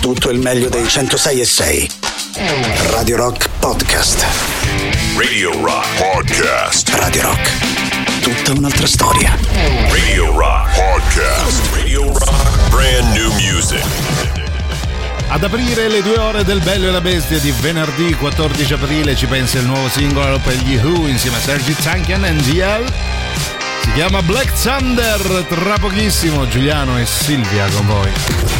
tutto il meglio dei 106 e 6. Radio Rock Podcast. Radio Rock Podcast. Radio Rock. Tutta un'altra storia. Radio Rock Podcast. Radio Rock Brand New Music. Ad aprire le due ore del Bello e la Bestia di venerdì 14 aprile ci pensa il nuovo singolo per gli Who insieme a Sergi Tankian e NGL. Si chiama Black Thunder, tra pochissimo Giuliano e Silvia con voi.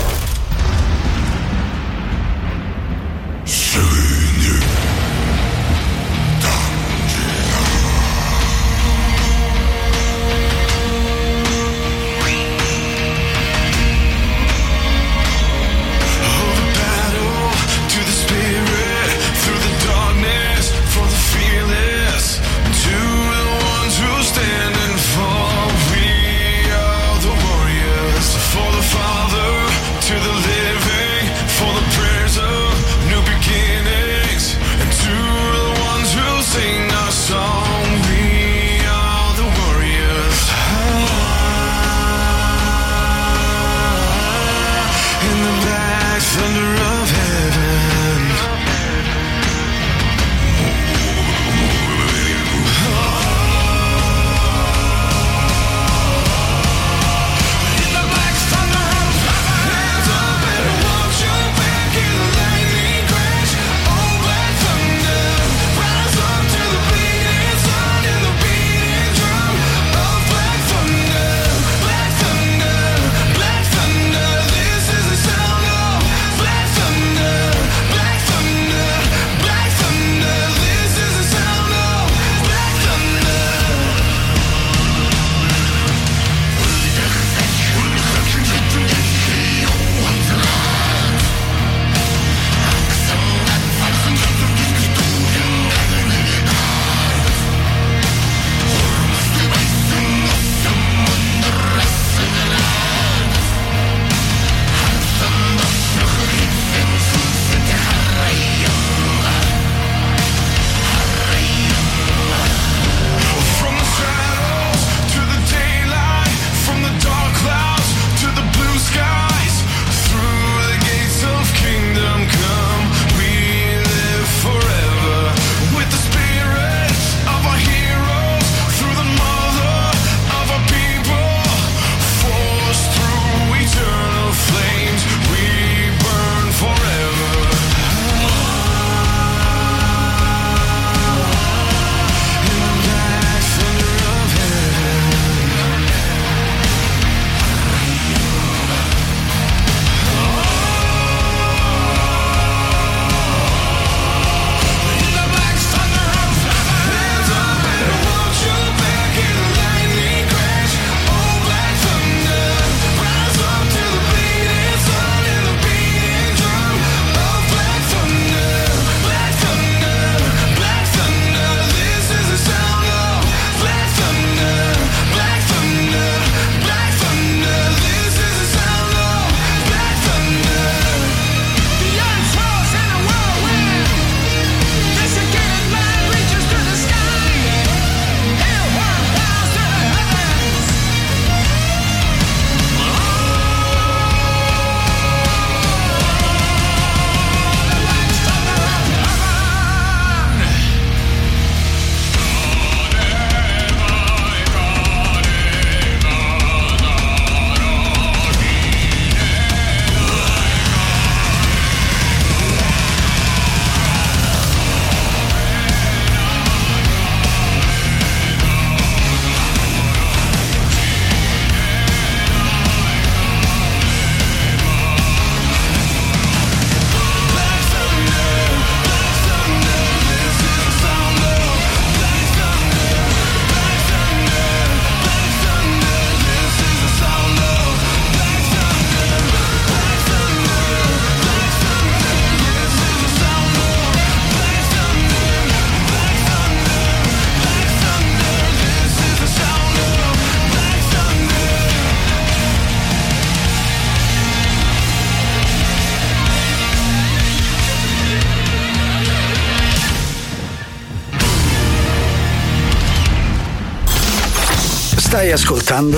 Stai ascoltando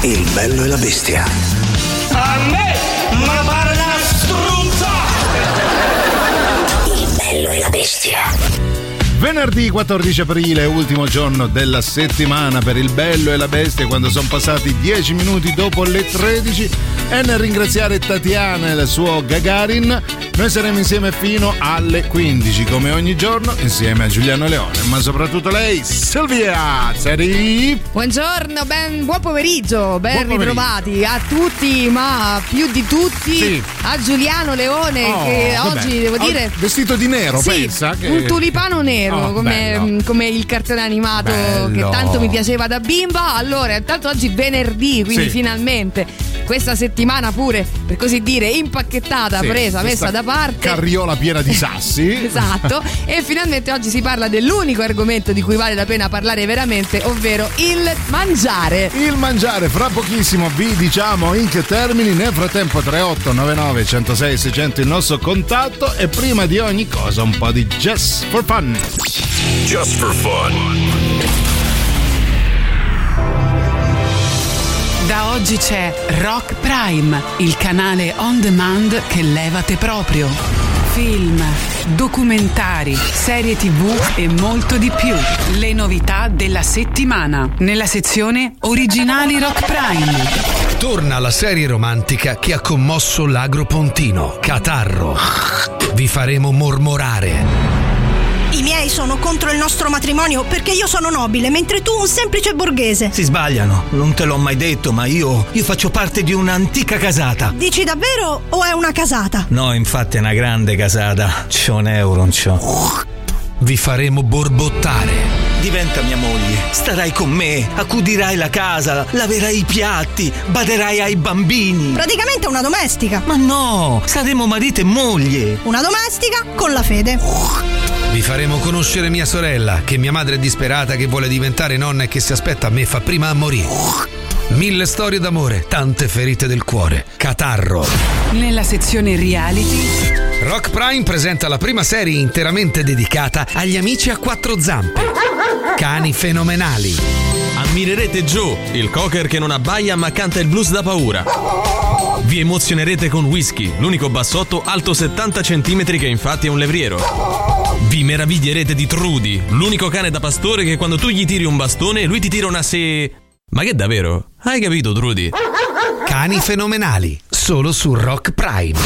Il bello e la bestia. A me? Ma pare una struzza! Il bello e la bestia. Venerdì 14 aprile, ultimo giorno della settimana per il bello e la bestia, quando sono passati 10 minuti dopo le 13. E nel ringraziare Tatiana e il suo Gagarin, noi saremo insieme fino alle 15, come ogni giorno, insieme a Giuliano Leone, ma soprattutto lei, Silvia Zeri. Buongiorno, ben, buon pomeriggio, ben Buon ritrovati a tutti, ma più di tutti Sì. a Giuliano Leone Oh, che vabbè. oggi devo dire Vestito di nero, Sì, pensa? Che... un tulipano nero Oh, come, bello. come il cartone animato Bello. che tanto mi piaceva da bimba. Allora, intanto oggi venerdì, quindi Sì. finalmente questa settimana pure, per così dire, impacchettata, Sì, presa, messa da parte. Carriola piena di sassi. Esatto, e finalmente oggi si parla dell'unico argomento di cui vale la pena parlare veramente, ovvero il mangiare. Il mangiare, fra pochissimo vi diciamo in che termini, nel frattempo 3899 106 600 il nostro contatto e prima di ogni cosa un po' di Just for Fun. Just for fun. Da oggi c'è Rock Prime, il canale on demand che levate proprio. Film, documentari, serie tv e molto di più. Le novità della settimana nella sezione Originali Rock Prime. Torna la serie romantica che ha commosso l'Agropontino, Catarro. Vi faremo mormorare. I miei sono contro il nostro matrimonio perché io sono nobile, mentre tu un semplice borghese. Si sbagliano, non te l'ho mai detto, ma io, io faccio parte di un'antica casata. Dici davvero o è una casata? No, infatti è una grande casata. C'ho un euro, non c'ho. Vi faremo borbottare. Diventa mia moglie, starai con me, accudirai la casa, laverai i piatti, baderai ai bambini. Praticamente una domestica. Ma no, saremo marito e moglie. Una domestica con la fede. Vi faremo conoscere mia sorella, che mia madre è disperata, che vuole diventare nonna e che si aspetta a me fa prima a morire. Mille storie d'amore, tante ferite del cuore. Catarro. Nella sezione Reality. Rock Prime presenta la prima serie interamente dedicata agli amici a quattro zampe. Cani fenomenali. Ammirerete Joe, il cocker che non abbaia ma canta il blues da paura. Vi emozionerete con Whisky, l'unico bassotto alto 70 cm che infatti è un levriero. Vi meraviglierete di Trudy, l'unico cane da pastore che quando tu gli tiri un bastone lui ti tira una se... Ma che davvero? Hai capito Trudy? Cani fenomenali. Solo su Rock Prime.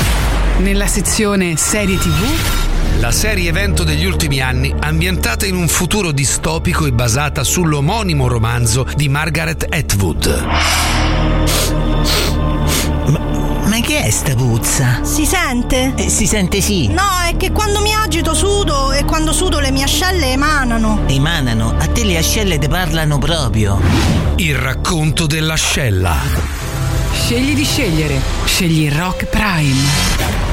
Nella sezione Serie tv. La serie evento degli ultimi anni, ambientata in un futuro distopico e basata sull'omonimo romanzo di Margaret Atwood. Ma che è sta puzza? Si sente? Eh, si sente sì. No, è che quando mi agito sudo e quando sudo le mie ascelle emanano. Emanano, a te le ascelle te parlano proprio. Il racconto dell'ascella. Scegli di scegliere. Scegli Rock Prime.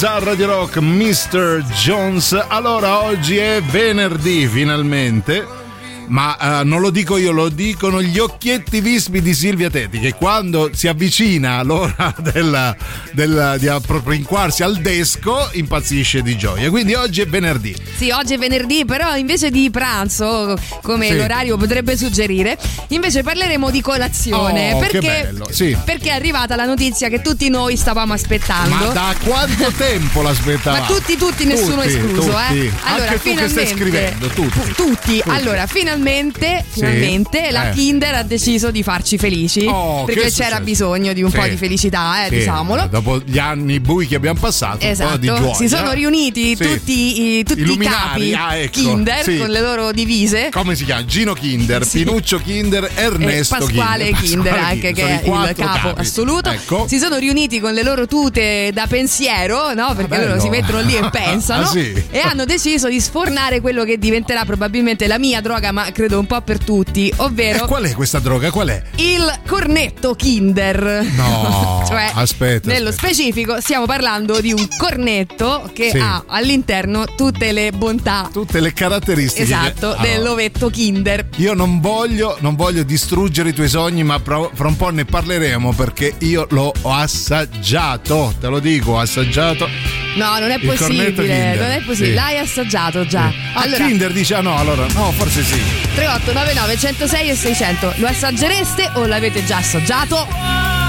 Pausa a Radio Rock, Mr. Jones. Allora, oggi è venerdì finalmente. Ma eh, non lo dico io, lo dicono gli occhietti vispi di Silvia Tetti che quando si avvicina l'ora del, del, di appropinquarsi al desco impazzisce di gioia. Quindi oggi è venerdì. Sì, oggi è venerdì, però invece di pranzo, come Sì. l'orario potrebbe suggerire, invece parleremo di colazione. Oh, perché, bello, sì. perché è arrivata la notizia che tutti noi stavamo aspettando. Ma da quanto tempo l'aspettavamo? Ma tutti, tutti, nessuno Tutti, escluso, tutti. eh. Allora, Anche tu che stai scrivendo, tutti. Tutti. Tutti. Allora, finalmente, finalmente la Eh. Kinder ha deciso di farci felici. Oh, perché c'era bisogno di un Sì. po' di felicità, eh, Sì, diciamolo. Dopo gli anni bui che abbiamo passato, Esatto, si sono riuniti Sì. tutti, i, tutti I capi ah, ecco, Kinder sì. con le loro divise. Come si chiama? Gino Kinder, Pinuccio Kinder, Ernesto e Pasquale Kinder. Kinder, Pasquale anche Kinder. che è il capo capi. assoluto. Ecco. Si sono riuniti con le loro tute da pensiero, no? Perché bello. loro si mettono lì e pensano. Ah, sì? E hanno deciso di sfornare quello che diventerà probabilmente la mia droga, ma credo un po' per tutti, E ovvero qual è questa droga? Qual è? il cornetto Kinder. No, cioè, aspetta, Nello aspetta. specifico stiamo parlando di un cornetto che Sì. ha all'interno tutte le bontà. Tutte le caratteristiche. Esatto, Allora, dell'ovetto Kinder. Io non voglio, non voglio distruggere i tuoi sogni, ma pro- fra un po' ne parleremo perché io l'ho assaggiato. Te lo dico, ho assaggiato. No, non è Il possibile, non è possibile. Sì. L'hai assaggiato già. Ah, Allora, Kinder dice ah no, allora no, forse sì. 3899 106 e 600. Lo assaggereste o l'avete già assaggiato?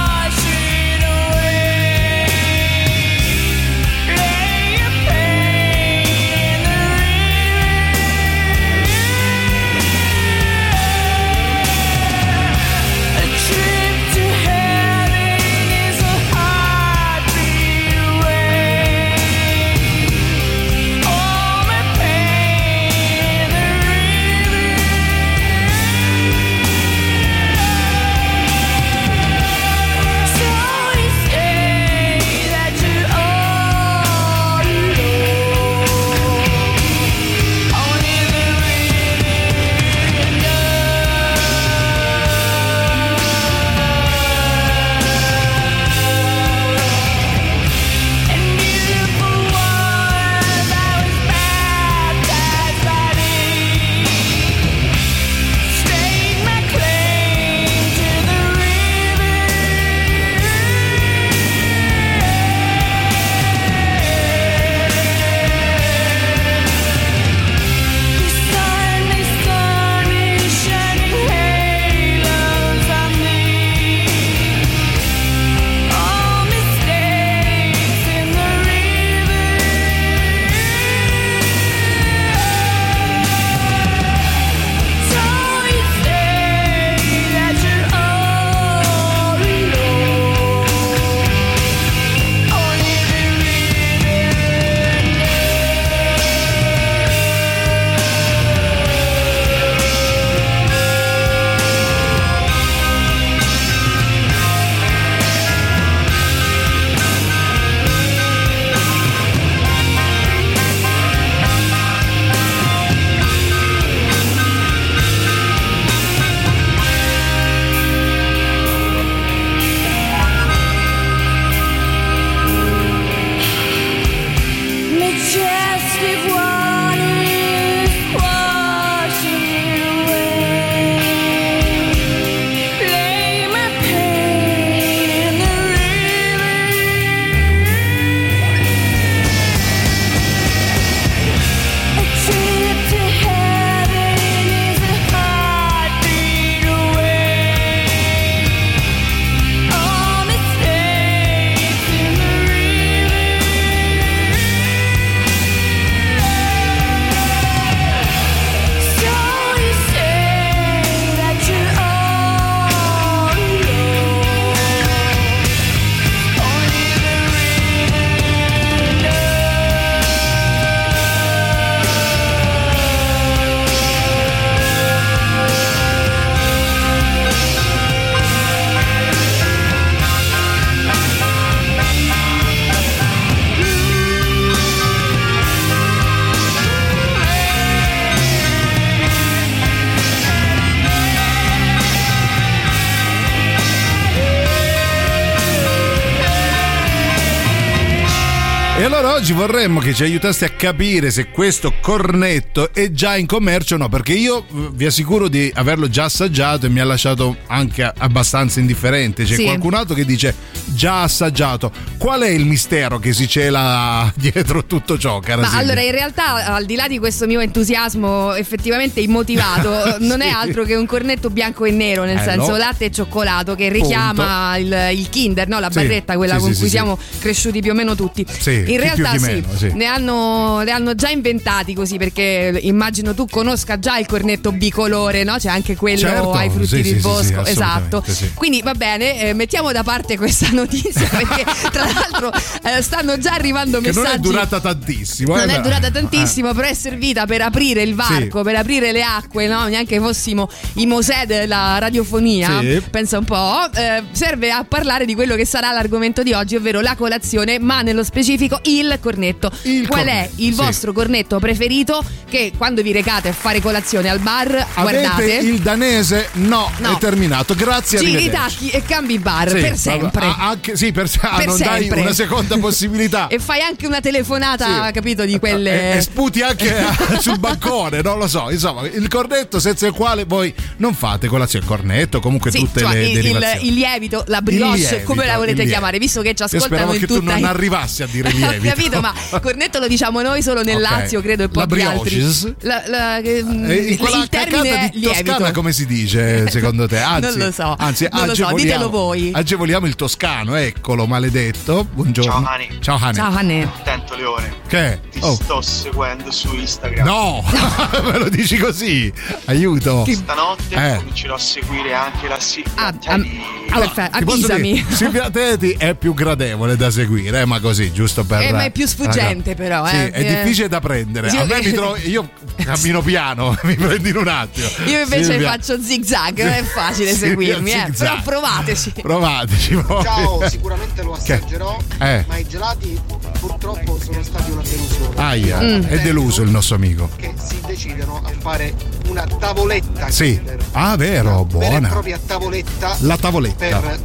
Oggi vorremmo che ci aiutaste a capire se questo cornetto è già in commercio o no, perché io eh, vi assicuro di averlo già assaggiato e mi ha lasciato anche abbastanza indifferente. C'è Sì. qualcun altro che dice già assaggiato. Qual è il mistero che si cela dietro tutto ciò, cara Ma allora, in realtà, al di là di questo mio entusiasmo effettivamente immotivato, non è Sì. altro che un cornetto bianco e nero, nel Eh, senso no. latte e cioccolato, che richiama il, il Kinder, no? la Sì. barretta, quella Sì, con sì, cui sì, siamo cresciuti più o meno tutti. Sì, in realtà sì, meno, sì. Ne, hanno, ne hanno già inventati così, perché immagino tu conosca già il cornetto bicolore, no? C'è anche quello Certo, ai frutti sì, del sì, sì, sì, bosco, esatto. sì. Quindi va bene, eh, mettiamo da parte questa notizia perché tra l'altro eh, stanno già arrivando Che messaggi non è durata tantissimo. non eh, è durata tantissimo, però è servita per aprire il varco, Sì. per aprire le acque, no? Neanche fossimo i Mosè della radiofonia. Sì. Pensa un po'. Eh, serve a parlare di quello che sarà l'argomento di oggi, ovvero la colazione, ma nello specifico il cornetto. Il Qual è cornetto, il sì. vostro cornetto preferito? Che quando vi recate a fare colazione al bar, Avete guardate. il danese? No, No. è terminato. Grazie, Giri i arrivederci. tacchi e cambi bar Sì, per sempre. ah, anche- sì, per, ah, Per non dai sempre. una seconda possibilità. E fai anche una telefonata, Sì. capito, di quelle. E, e sputi anche a- sul bancone, non lo so. Insomma, il cornetto senza il quale voi non fate colazione. Il cornetto, comunque Sì, tutte insomma, le il, il- derivazioni. il lievito, la brioche, lievito, come la volete chiamare, visto che ci ascoltano speravo in che tu tutta non arrivassi a dire lievito. Capito, ma cornetto lo diciamo noi solo nel Ok. Lazio, credo, e La pochi altri. La, la- mm, in il termine di Toscana lievito. come si dice secondo te? Anzi, Non lo so, Anzi, non lo so, ditelo voi. Agevoliamo il toscano, eccolo, maledetto. Buongiorno. Ciao, Hani. Ciao Hani. Ciao. Attento Leone, Che? ti Oh. sto seguendo su Instagram. No, me lo dici così. Aiuto. Stanotte Eh. comincerò a seguire anche la Silvia Ah, Teddy. ah, perfetto, Ti posso avvisami. dire, Silvia Teti è più gradevole da seguire, eh, ma così, giusto per. Eh, ma è più sfuggente, però, Sì, eh. è difficile da prendere. Sì, A me eh. mi trovo. Io cammino piano, mi prendi in un attimo. Io invece Silvia, faccio zig zag, non è facile Silvia seguirmi, eh. Però provateci. Provateci. voi. Ciao, sicuramente lo Che? Assaggerò, Eh. ma i gelati purtroppo sono stati una delusione. Aia, Mm. è deluso il nostro amico. Che si decidono a fare una tavoletta Sì. Kinder. Ah, vero, Vera e buona. propria tavoletta La tavoletta. per,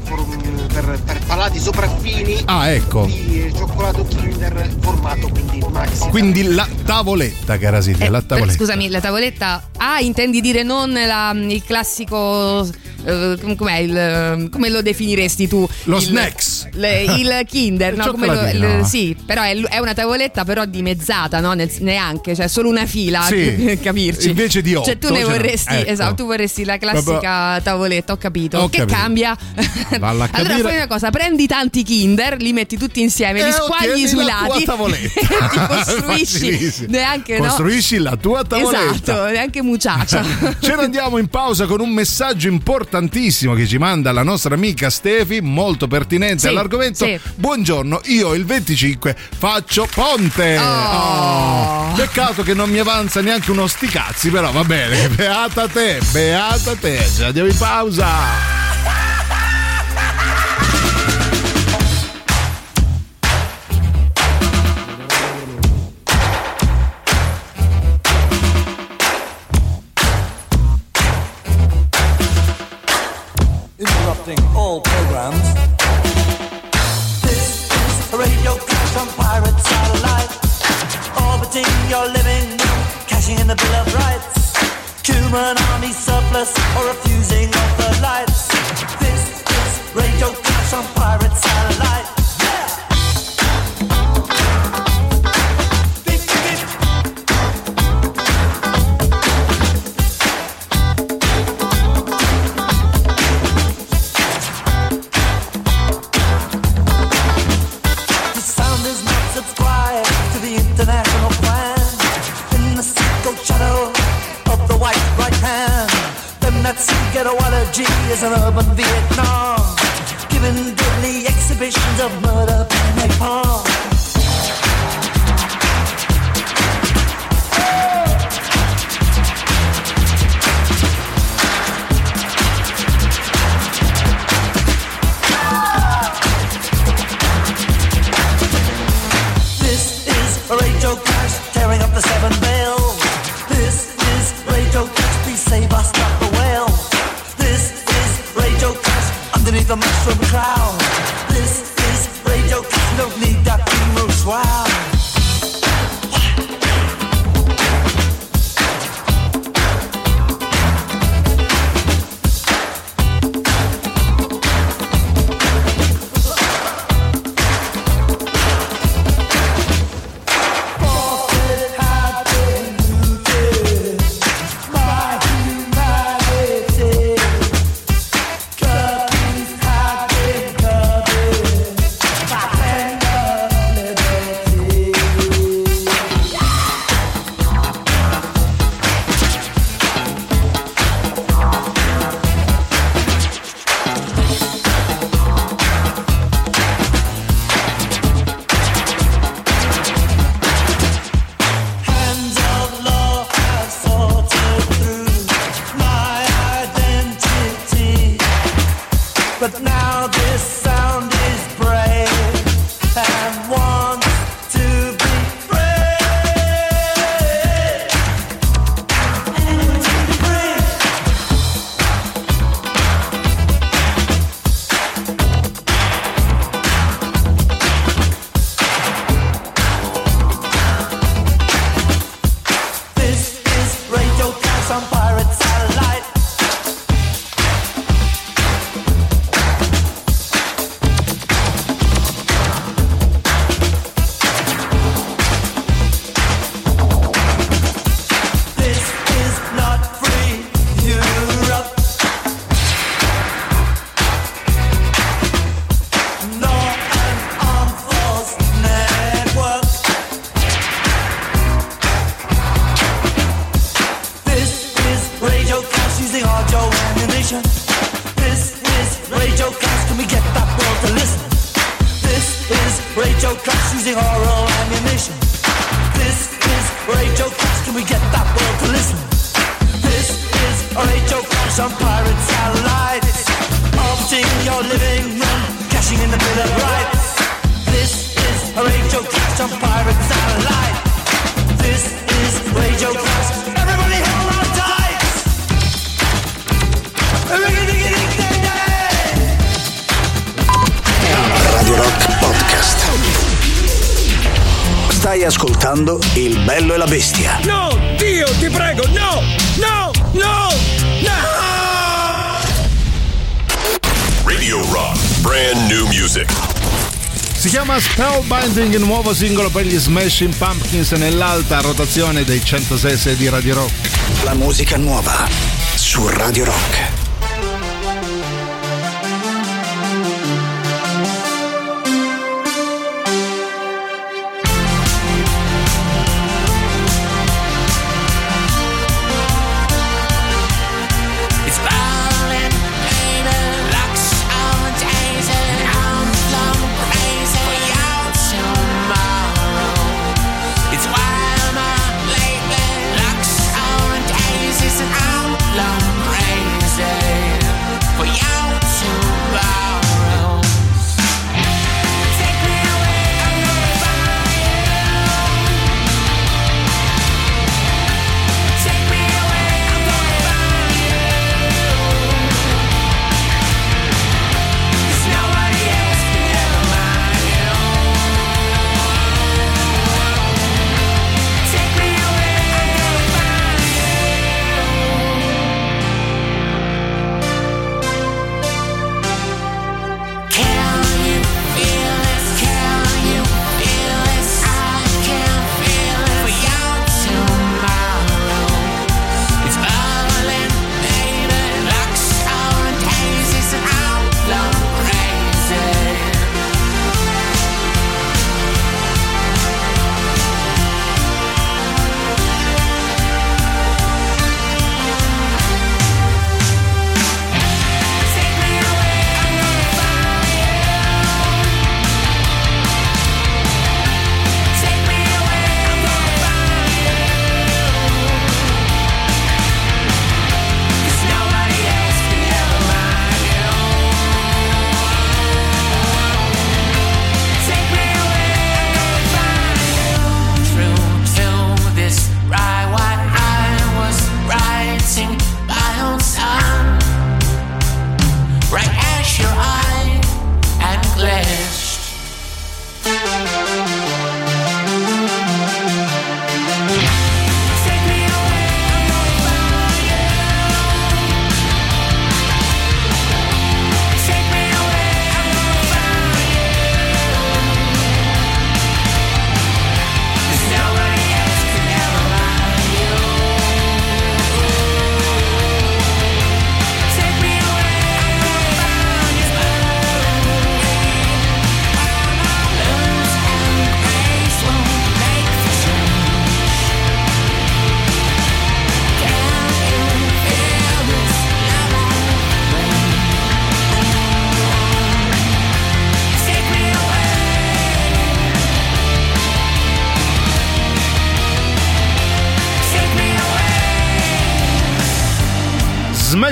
per, per palati sopraffini Ah, ecco. di cioccolato Kinder formato quindi maxi. Quindi la tavoletta, cara Silvia, Eh, la per- tavoletta. scusami, la tavoletta. Ah, intendi dire non la- il classico. eh, com- com'è il, come lo definiresti tu? Lo Il- snacks. le- il Kinder, Il no? Come sì, però è, è una tavoletta però dimezzata, no? Nel- neanche, cioè solo una fila, Sì. per capirci. Invece di Cioè tu otto, ne ce n'è- vorresti, ecco. esatto, tu vorresti la classica tavoletta, ho capito. Ho che capito. cambia? Valla a allora fai una cosa, prendi tanti Kinder, li metti tutti insieme, li Eh, squagli ottieni sui la tua lati e ti costruisci neanche no? Costruisci la tua tavoletta. Esatto, neanche muciaccia. Ce ne andiamo in pausa con un messaggio importantissimo che ci manda la nostra amica Stefi, molto pertinente Sì, all'argomento. sì. Buongiorno, io il 25 faccio ponte. Oh. Oh, Peccato che non mi avanza neanche uno sticazzi, però va bene. Beata te, beata te. Andiamo in pausa. Your living cashing in the Bill of Rights. Human army surplus or refusing of the lights. This is radio clash on pirate satellite. miserable Vietnam. Radio Cast on pirate satellite. This is Radio Cast. Everybody hold on tight. Radio Rock Podcast. Stai ascoltando Il bello e la bestia. No, Dio, ti prego, no, no, no, no! Radio Rock, brand new music. Si chiama Spellbinding, nuovo singolo per gli Smashing Pumpkins nell'alta rotazione dei 106 di Radio Rock. La musica nuova su Radio Rock.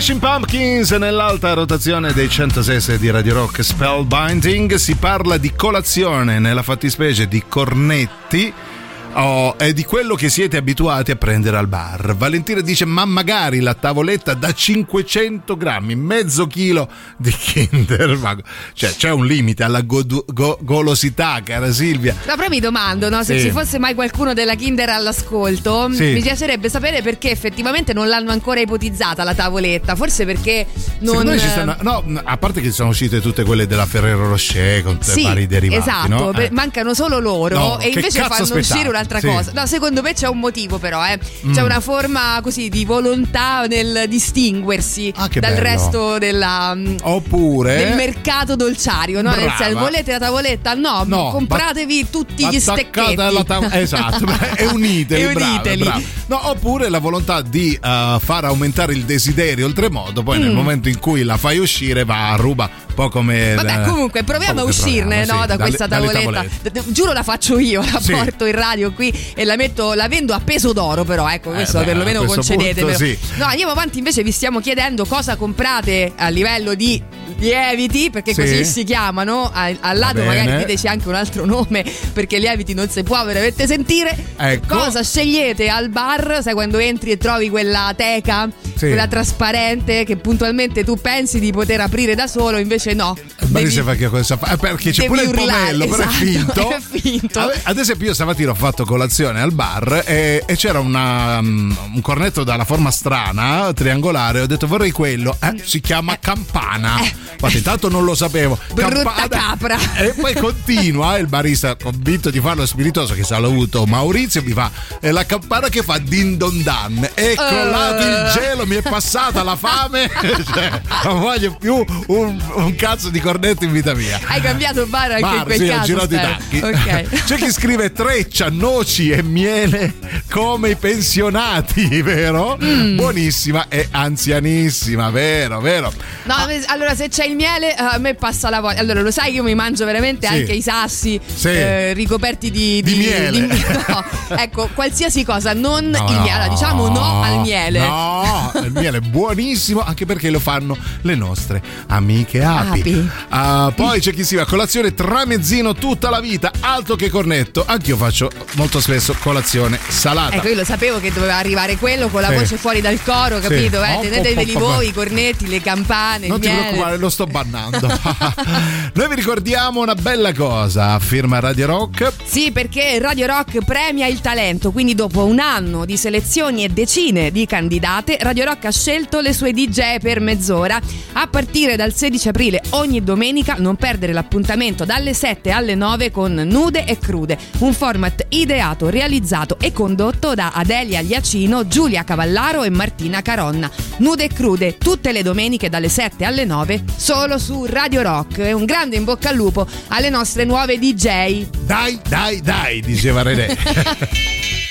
Smashing Pumpkins nell'alta rotazione dei 106 di Radio Rock Spellbinding si parla di colazione nella fattispecie di cornetti Oh, è di quello che siete abituati a prendere al bar. Valentina dice: Ma magari la tavoletta da 500 grammi, mezzo chilo di Kinder. Ma- cioè, c'è un limite alla godu- go- golosità, cara Silvia. No, però mi domando, no, se Sì. ci fosse mai qualcuno della Kinder all'ascolto, Sì. mi piacerebbe sapere perché effettivamente non l'hanno ancora ipotizzata la tavoletta. Forse perché non. Ci stanno, no, a parte che sono uscite tutte quelle della Ferrero Rocher con Sì, vari derivati. esatto, no? Eh. mancano solo loro No, e invece fanno aspettate? uscire un'altra Sì. cosa. No, secondo me c'è un motivo però, eh. C'è Mm. una forma così di volontà nel distinguersi Ah, dal bello. resto della, mm, Oppure del mercato dolciario, no? Nel Brava. senso, volete la tavoletta? No, No, compratevi tutti gli stecchetti. alla tavola esatto e uniteli, E brava, uniteli. brava. No, oppure la volontà di eh, far aumentare il desiderio oltremodo poi nel Mm. momento in cui la fai uscire va a ruba un po' come Vabbè, comunque proviamo a uscirne proviamo, no, sì, da dalle- questa tavoletta. Giuro la faccio io, la Sì. porto in radio qui e la metto, la vendo a peso d'oro, però ecco, questo beh, perlomeno questo punto sì. No, andiamo avanti, invece vi stiamo chiedendo cosa comprate a livello di lieviti, perché Sì. così si chiamano. Al lato magari diteci anche un altro nome, perché lieviti non si può veramente sentire. Ecco. Cosa scegliete al bar? Sai quando entri e trovi quella teca, Sì. quella trasparente che puntualmente tu pensi di poter aprire da solo, invece no. Ma Devi- si fa che cosa fa? Eh, Perché c'è pure il urlare, pomello, però è esatto, finto. è finto. Ad- Ad esempio, io stamattina ho fatto colazione al bar e, e c'era una, um, un cornetto dalla forma strana, triangolare. Ho detto vorrei quello. Eh, si chiama campana. Infatti, intanto non lo sapevo. Brutta capra. E poi continua il barista convinto di farlo spiritoso che saluto Maurizio mi fa la campana che fa din don dan è crollato il gelo mi è passata la fame cioè, non voglio più un, un cazzo di cornetto in vita mia Hai cambiato bar anche in Bar, quel sì, ho caso. girato i tacchi. Ok. C'è chi scrive treccia, noci e miele come i pensionati, vero? Mm. Buonissima e anzianissima, vero, vero? No, allora se c'è il miele a me passa la voglia. Allora lo sai che io mi mangio veramente Sì. anche i sassi Sì. eh, ricoperti di, Di miele. no, ecco, qualsiasi cosa, non No, il miele. Diciamo no al miele. No, il miele è buonissimo anche perché lo fanno le nostre amiche api. Api. Ah, poi c'è chi si va a colazione tramezzino tutta la vita, alto che cornetto. Anch'io faccio molto spesso colazione salata. Ecco, io lo sapevo che doveva arrivare quello con la Sì. voce fuori dal coro, capito? Sì. Eh? Oh, Teneteveli oh, oh, oh, voi, i cornetti, le campane, Non ti miele. preoccupare, lo sto bannando. Noi vi ricordiamo una bella cosa, firma Radio Rock. Sì, perché Radio Rock premia il talento, quindi dopo un anno di selezioni e decine di candidate, Radio Rock ha scelto le sue DJ per mezz'ora. A partire dal 16 aprile ogni domenica non perdere l'appuntamento dalle 7 alle 9 con Nude e Crude, un format ideato, realizzato e condotto da Adelia Liacino, Giulia Cavallaro e Martina Caronna. Nude e Crude tutte le domeniche dalle 7 alle 9 solo su Radio Rock. E un grande in bocca al lupo alle nostre nuove DJ. Dai, dai, dai, diceva René.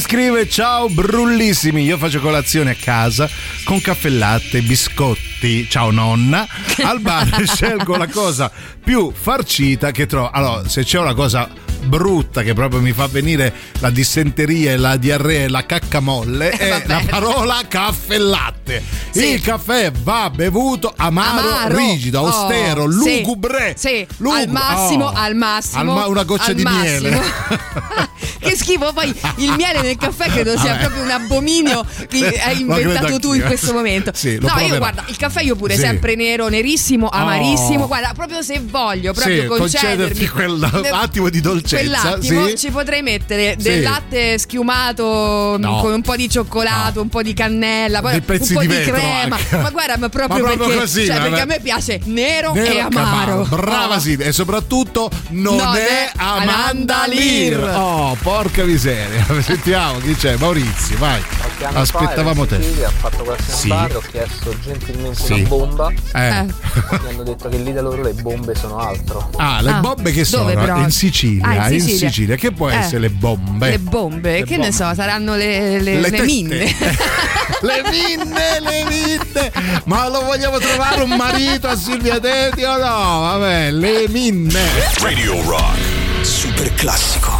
scrive ciao brullissimi, io faccio colazione a casa con caffè latte, biscotti, ciao nonna, al bar scelgo la cosa più farcita che trovo. Allora, se c'è una cosa brutta che proprio mi fa venire la dissenteria e la diarrea e la cacca molle è vabbè. la parola caffè latte. Sì. Il caffè va bevuto amaro, Amaro. rigido, Oh, austero, sì. lugubre. Sì, Lugu- al massimo, oh. al massimo. Al ma- una goccia di massimo. miele. che schifo, poi il miele nel caffè credo sia Vabbè. proprio un abominio che hai inventato tu in questo momento. Sì, no, io proverò. guarda, il caffè io pure Sì. sempre nero, nerissimo, amarissimo. Oh. Guarda, proprio se voglio, proprio Sì, concedermi quell'attimo di dolcezza. Quell'attimo sì. ci potrei mettere del Sì. latte schiumato mh, No. con un po' di cioccolato, un po' di cannella, poi un po' di crema. anche. Ma guarda, ma proprio, Ma proprio perché, così, cioè, vabbè. perché a me piace nero, Nero e amaro. Brava Oh. sì, e soprattutto non, Non è è Amanda Lear. Oh, porca miseria. Sentiamo chi c'è. Maurizio, vai. Qualche Aspettavamo te. Sicilia, ho fatto colazione Sì. bar, ho chiesto gentilmente Sì. una bomba. Eh. Mi hanno detto che lì da loro le bombe sono altro. Ah, le Ah, bombe che sono? dove però? In Sicilia, Ah, in in Sicilia. Sicilia. Che può Eh. essere le bombe? Le bombe, Le che bombe. ne so, saranno le, le, le tette. minne. le minne, le minne. Ma lo vogliamo trovare un marito a Silvia Teti o no? Vabbè, le minne. Radio Rock. Super classico.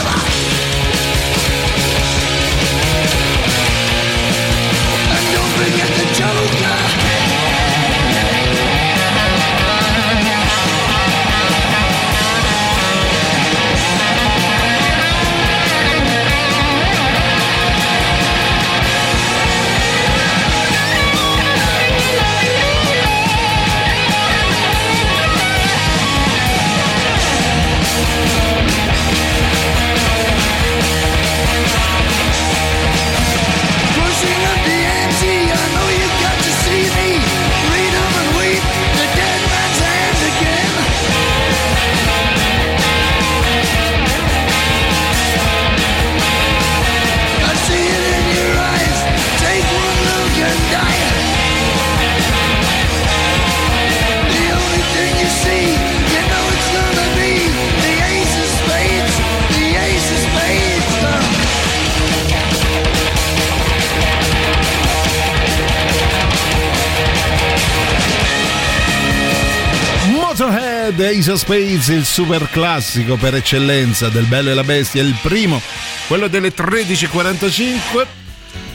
Motorhead Ace of Spades, il super classico per eccellenza del Bello e la Bestia, il primo, quello delle 13.45.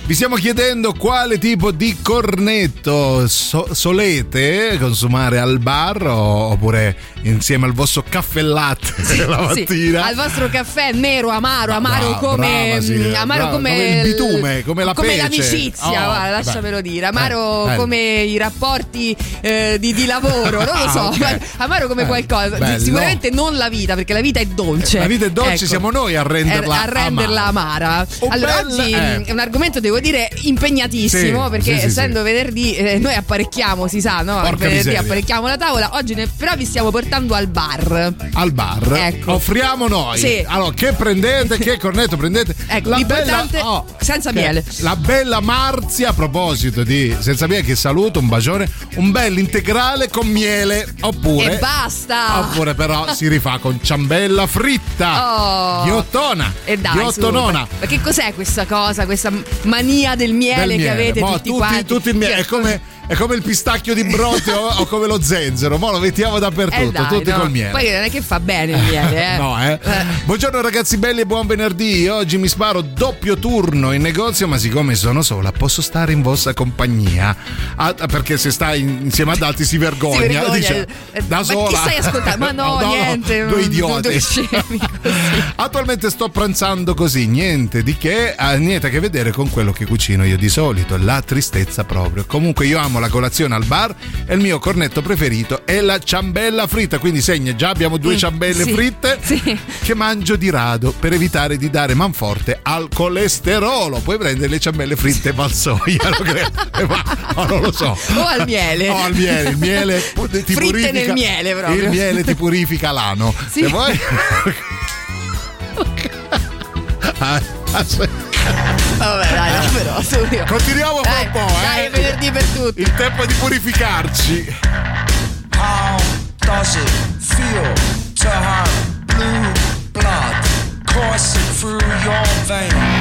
Vi stiamo chiedendo quale tipo di cornetto so- solete consumare al bar oppure insieme al vostro caffè latte la Sì, mattina. al vostro caffè nero, amaro, amaro Brava, come brava, Silvia, mm, amaro brava, come, come il bitume, come la pece. l'amicizia, Oh, guarda, lasciamelo dire. Amaro Eh, come i rapporti eh, di, di lavoro, non lo so. Ah, ok. Amaro come Eh, qualcosa. bello. Sicuramente non la vita, perché la vita è dolce. La vita è dolce, Ecco. siamo noi a renderla a renderla amara. Oh, allora, bella- oggi eh. è un argomento, devo devo dire impegnatissimo Sì, perché sì, sì, essendo venerdì eh, noi apparecchiamo, si sa, no? Porca venerdì miseria. apparecchiamo la tavola, oggi ne- però vi stiamo portando al bar. Al bar Ecco. offriamo noi. Sì. Allora, che prendete? Che cornetto prendete? Ecco, La l'importante bella- oh, senza che- miele. La bella Marzia, a proposito di senza miele, che saluto, un bacione, un bel integrale con miele. Oppure. E basta! Oppure però si rifà con ciambella fritta. Oh. Ghiottona. E dai, su, Ghiottonona. ma- ma che cos'è questa cosa, questa mania del miele, del che miele. avete Mo, tutti, tutti, quanti? tutti il miele. È come, è come il pistacchio di Bronte o, o come lo zenzero. Mo lo mettiamo Eh dappertutto, dai, tutti no. col miele. Poi non è che fa bene il miele, eh. No, eh. Buongiorno ragazzi belli e buon venerdì. Oggi mi sparo doppio turno in negozio, ma siccome sono sola, posso stare in vostra compagnia. Ah, perché se stai in- insieme ad altri si vergogna. Si vergogna. dice, Eh, da ma sola. chi stai ascoltando? Ma no, niente, Due mm, idioti. due scemi Attualmente sto pranzando così, niente di che, ha niente a che vedere con quello che cucino io di solito, la tristezza proprio. Comunque io amo la colazione al bar e il mio cornetto preferito è la ciambella fritta, quindi segna già abbiamo due Mm, ciambelle sì, fritte che mangio di rado per evitare di dare manforte al colesterolo. Puoi prendere le ciambelle fritte valsoia, lo credo. Eh, ma- non lo so. O al miele. O al miele, il miele ti Fritte purifica. nel miele proprio. Il miele ti purifica l'ano. Sì. Se vuoi Ah, aspetta. Vabbè, dai, no, però, su io. Continuiamo fra Dai, un po', dai, eh. è venerdì per tutti. Il tempo di purificarci. How does it feel to have blue blood coursing through your veins?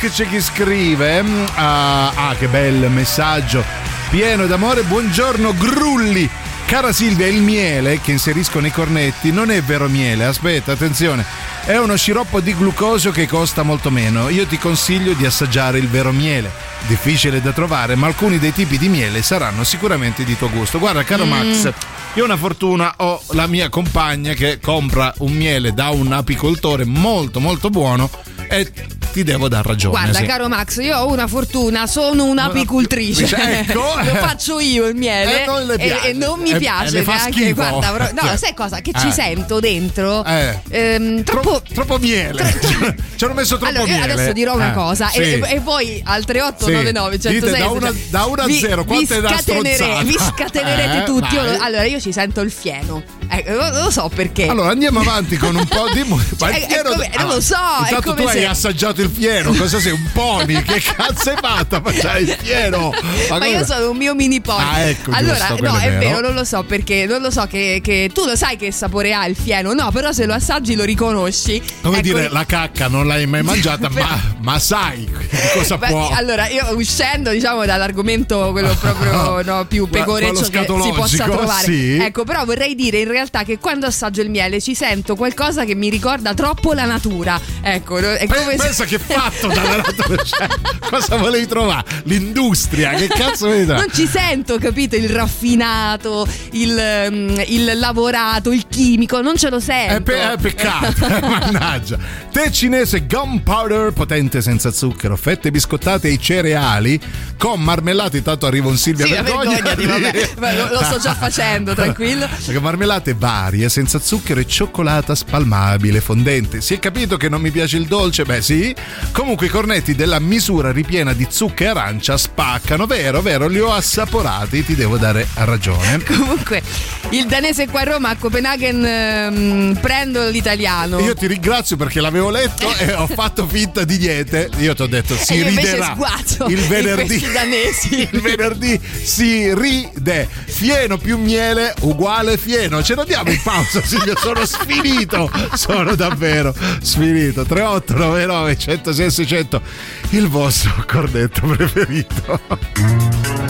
Rock c'è chi scrive. mm, Ah, ah, che bel messaggio. Pieno d'amore. Buongiorno, Grulli. Cara Silvia, il miele che inserisco nei cornetti non è vero miele. Aspetta, attenzione. È uno sciroppo di glucosio che costa molto meno. Io ti consiglio di assaggiare il vero miele. Difficile da trovare, ma alcuni dei tipi di miele saranno sicuramente di tuo gusto. Guarda, caro Mm. Max, io una fortuna, ho la mia compagna che compra un miele da un apicoltore molto molto buono e ti devo dar ragione. Guarda, sì. caro Max, io ho una fortuna, sono un'apicultrice. Ecco. Lo faccio io il miele Eh, non e, e non mi Eh, piace fa neanche. Guarda, però- no, Cioè, sai cosa? Che eh. ci sento dentro? Eh. Ehm, troppo. Troppo miele. Ci hanno messo troppo Allora, miele. adesso dirò una Eh, cosa sì. e, e voi al 3899 Sì. Dite 106 da una- da una a vi- zero, vi quanto è da scatenere- vi scatenerete Eh, tutti. Io allora io ci sento il fieno. Ecco, non lo so perché. Allora andiamo avanti con un po' di. mu- Ma il Cioè, fieno- come- non lo Allora, so, Intanto tu hai se- assaggiato il fieno. Cosa sei? Un pony? Che cazzo hai fatto? Ma c'hai il fieno. Ma, come- io sono un mio mini pony. Ah, ecco, allora, giusto, no, è vero. vero, non lo so perché. Non lo so che, che- tu lo sai che sapore ha il fieno. No, però se lo assaggi lo riconosci. Come Ecco, dire, la cacca non l'hai mai mangiata, ma, ma sai cosa Beh, può. allora, io uscendo diciamo dall'argomento quello proprio no, più pecoreccio che si possa trovare. sì. Ecco, però vorrei dire in realtà che quando assaggio il miele ci sento qualcosa che mi ricorda troppo la natura. Ecco, è come se- Pensa che fatto dalla natura. Cioè, cosa volevi trovare? L'industria, che cazzo trovare? Non ci sento, capito? Il raffinato, il, mm, il lavorato, il chimico, non ce lo sento. È, pe- è peccato, eh, mannaggia. Tè cinese gunpowder potente senza zucchero, fette biscottate ai cereali con marmellate. Intanto arriva un Silvia Sì, Vergogna. vergognati, vabbè. Lo- lo sto già facendo, tranquillo. Perché marmellate varie, senza zucchero e cioccolata spalmabile, fondente. Si è capito che non mi piace il dolce? Beh, sì. Comunque i cornetti della misura ripiena di zucca e arancia spaccano. Vero, vero, li ho assaporati, ti devo dare ragione. Comunque, il danese qua a Roma a Copenaghen ehm, prendo l'italiano. Io ti ringrazio perché l'avevo letto e ho fatto finta di niente. Io ti ho detto si riderà. Il venerdì. Il venerdì si ride. Fieno più miele uguale fieno. Ce lo diamo in pausa, Silvio. Sono sfinito. Sono davvero sfinito. 3899 106 600 il vostro cornetto preferito.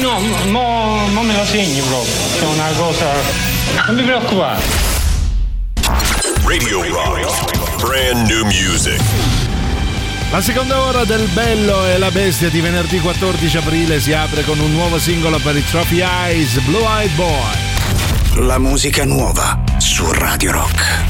No, no, non me la segni proprio. È una cosa. Non mi preoccupare. Radio Rock. Brand new music. La seconda ora del Bello e la Bestia di venerdì 14 aprile si apre con un nuovo singolo per i Trophy Eyes, Blue Eyed Boy. La musica nuova su Radio Rock.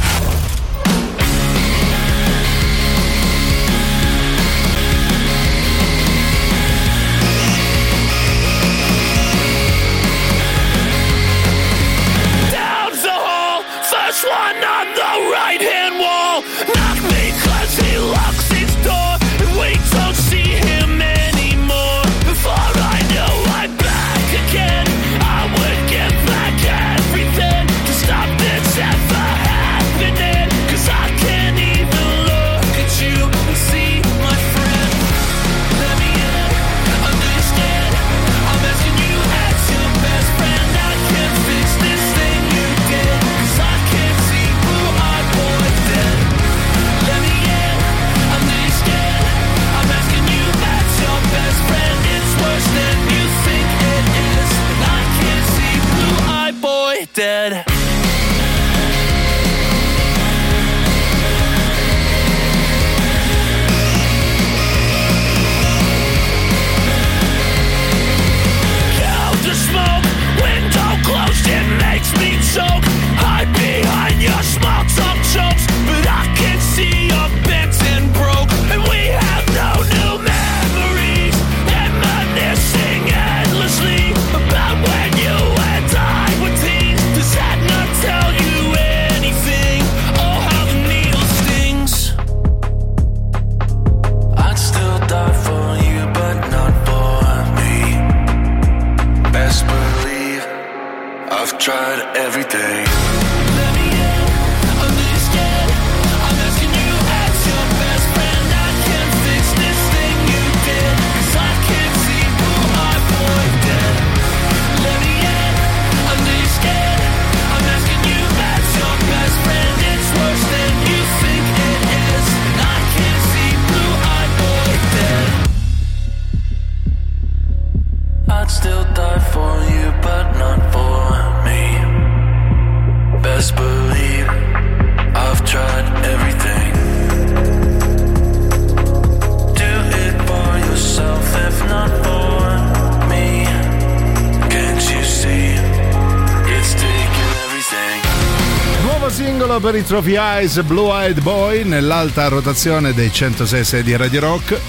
Trophy Eyes, Blue Eyed Boy, nell'alta rotazione dei 106 di Radio Rock.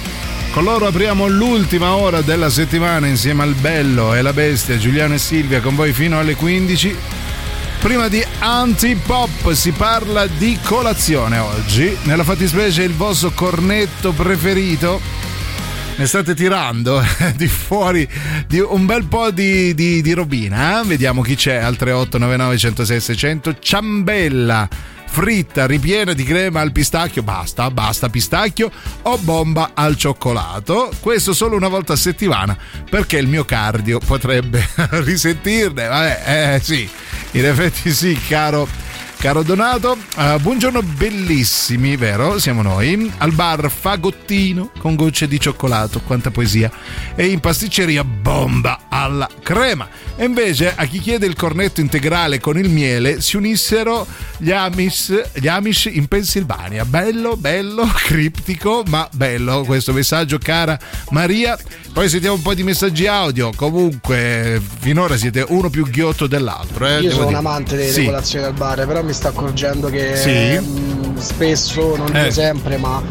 Con loro apriamo l'ultima ora della settimana insieme al Bello e la Bestia, Giuliano e Silvia, con voi fino alle 15. Prima di Antipop si parla di colazione oggi, nella fattispecie il vostro cornetto preferito. Ne state tirando eh, di fuori di un bel po' di, di- di robina. eh? Vediamo chi c'è al 3899 106 600. Ciambella fritta ripiena di crema al pistacchio. Basta, basta pistacchio o bomba al cioccolato. Questo solo una volta a settimana perché il mio cardio potrebbe risentirne. Vabbè, eh sì, in effetti sì, caro. Caro Donato, eh, buongiorno bellissimi, vero? Siamo noi al bar Fagottino con gocce di cioccolato, quanta poesia, e in pasticceria bomba alla crema. E invece a chi chiede il cornetto integrale con il miele si unissero gli Amish, gli Amish in Pennsylvania. Bello, bello, criptico, ma bello questo messaggio, cara Maria. Poi sentiamo un po' di messaggi audio. Comunque, finora siete uno più ghiotto dell'altro. Eh, Io devo sono un dire. amante delle Sì. colazioni al bar, però mi sto accorgendo che Sì. mh, spesso, non Eh. sempre, ma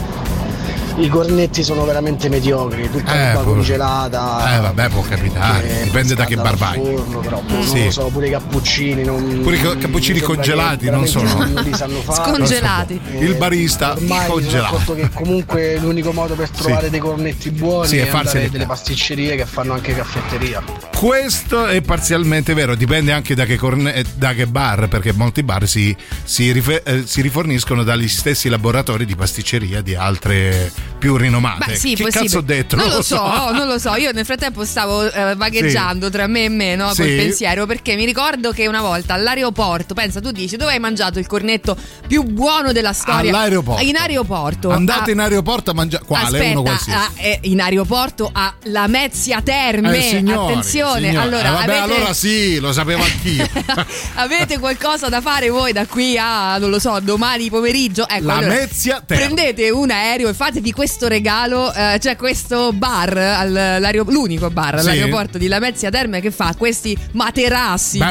i cornetti sono veramente mediocri, tutta Eh, roba pure- congelata. Eh, vabbè, può capitare. che Dipende da che scalda bar dal vai. forno, però non Sì. lo so, pure i cappuccini. Non, Pure i ca- cappuccini congelati, non sono- non li sanno fare. Scongelati. Eh, Il barista Ormai congelato. che comunque l'unico modo per trovare Sì. dei cornetti buoni Sì, è è andare delle pasticcerie che fanno anche caffetteria. Questo è parzialmente vero, dipende anche da che, corne- eh, da che bar, perché molti bar si, si rife- eh, si riforniscono dagli stessi laboratori di pasticceria di altre più rinomate. Beh, sì, che possibile. cazzo ho detto? Non lo so, non lo so. Io nel frattempo stavo eh, vagheggiando tra me e me, no? Sì. Col pensiero, perché mi ricordo che una volta all'aeroporto, pensa, tu dici dove hai mangiato il cornetto più buono della storia? All'aeroporto. In aeroporto. Andate Ah, in aeroporto a mangiare. Quale? Aspetta, Uno qualsiasi. ah, eh, in aeroporto a Lamezia Terme. Eh, signori, Attenzione, signori. allora, Eh, vabbè, avete, allora sì, lo sapevo anch'io. avete qualcosa da fare voi da qui a, non lo so, domani pomeriggio? Ecco, allora, Lamezia Terme. prendete un aereo e fatevi questo regalo. eh, c'è questo bar, al- l'unico bar Sì. all'aeroporto di Lamezia Terme che fa questi materassi di-.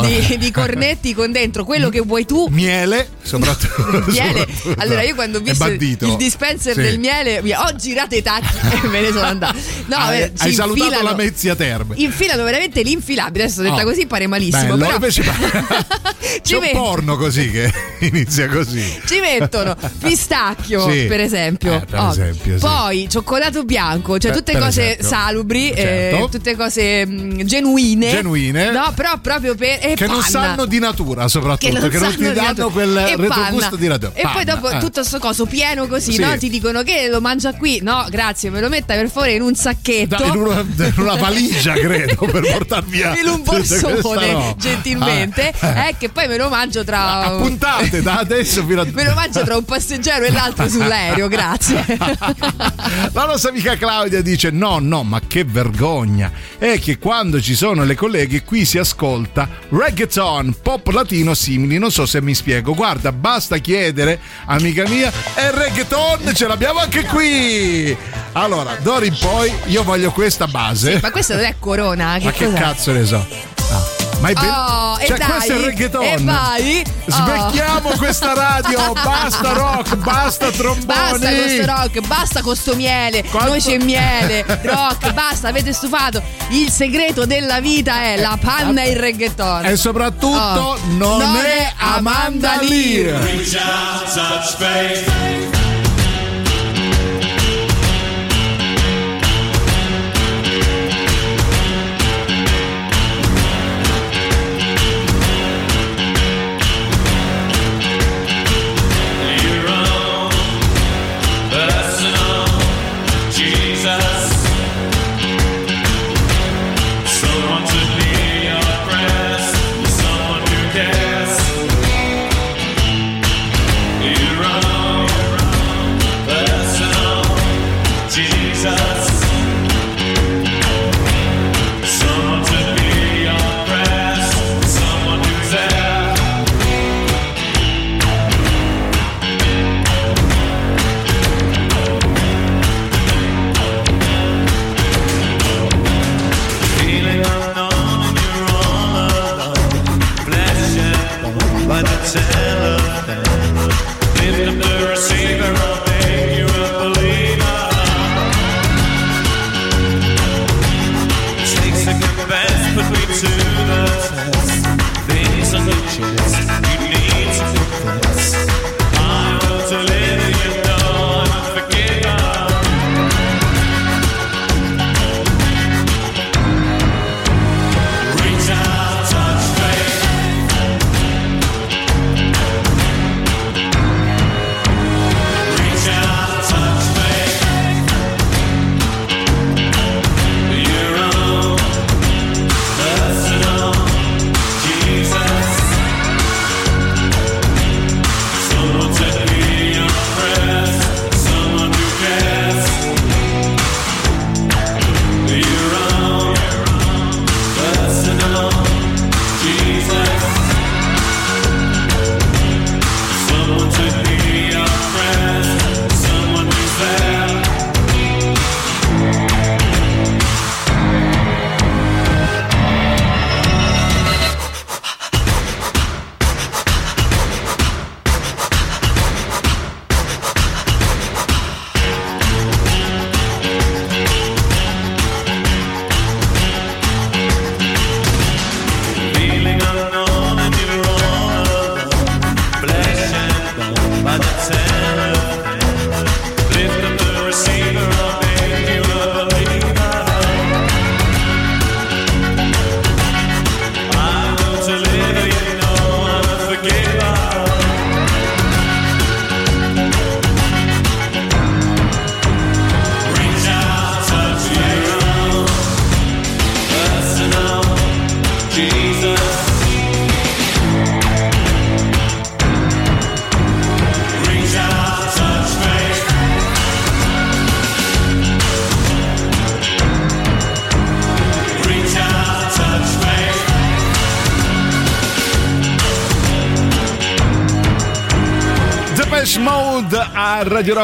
Di, di cornetti con dentro quello che vuoi tu. Miele, soprattutto. Miele. soprattutto. Allora, io quando ho visto il, il dispenser Sì. del miele, mi- ho girato i tacchi e me ne sono andata. No, hai, eh, hai salutato la Mezzia Terme. Infilano veramente l'infilabile. Adesso detta Oh, così pare malissimo. Bello, però invece c'è un met- porno così che inizia così. ci mettono pistacchio, Sì. per esempio. Eh, per Oh, esempio, sì. Poi cioccolato bianco, cioè Per- tutte per cose esempio. salubri, Certo. eh, tutte cose mh, genuine. Genuine. No, però proprio per. e Che non panna. sanno di natura, soprattutto, che non, sanno ti di danno quel retrogusto di natura. E poi Panna, dopo eh. tutto sto coso pieno così, Sì. no? Ti dicono che lo mangia qui. No, grazie, me lo metta per favore in un sacchetto. Da- in, una, in una valigia, credo, per portar via. in un borsone, gentilmente, Ah, eh, che poi me lo mangio tra. Appuntate da adesso fino a. Me lo mangio tra un passeggero e l'altro sull'aereo, grazie. La nostra amica Claudia dice: No, no, ma che vergogna! È che quando ci sono le colleghe qui si ascolta reggaeton, pop latino simili. Non so se mi spiego. Guarda, basta chiedere, amica mia, e reggaeton ce l'abbiamo anche qui! Allora, d'ora in poi io voglio questa base. Ma questo non è corona, che Ma che cazzo ne so? Ah, Ma è ben- Oh, e cioè, dai, questo è il reggaeton. E vai. Oh. Svecchiamo questa radio, basta rock, basta tromboni. Basta con sto rock, basta con sto miele, noce e miele, rock, basta, avete stufato. Il segreto della vita è la panna e il reggaeton. E soprattutto Oh, non, è Amanda Lear. Reach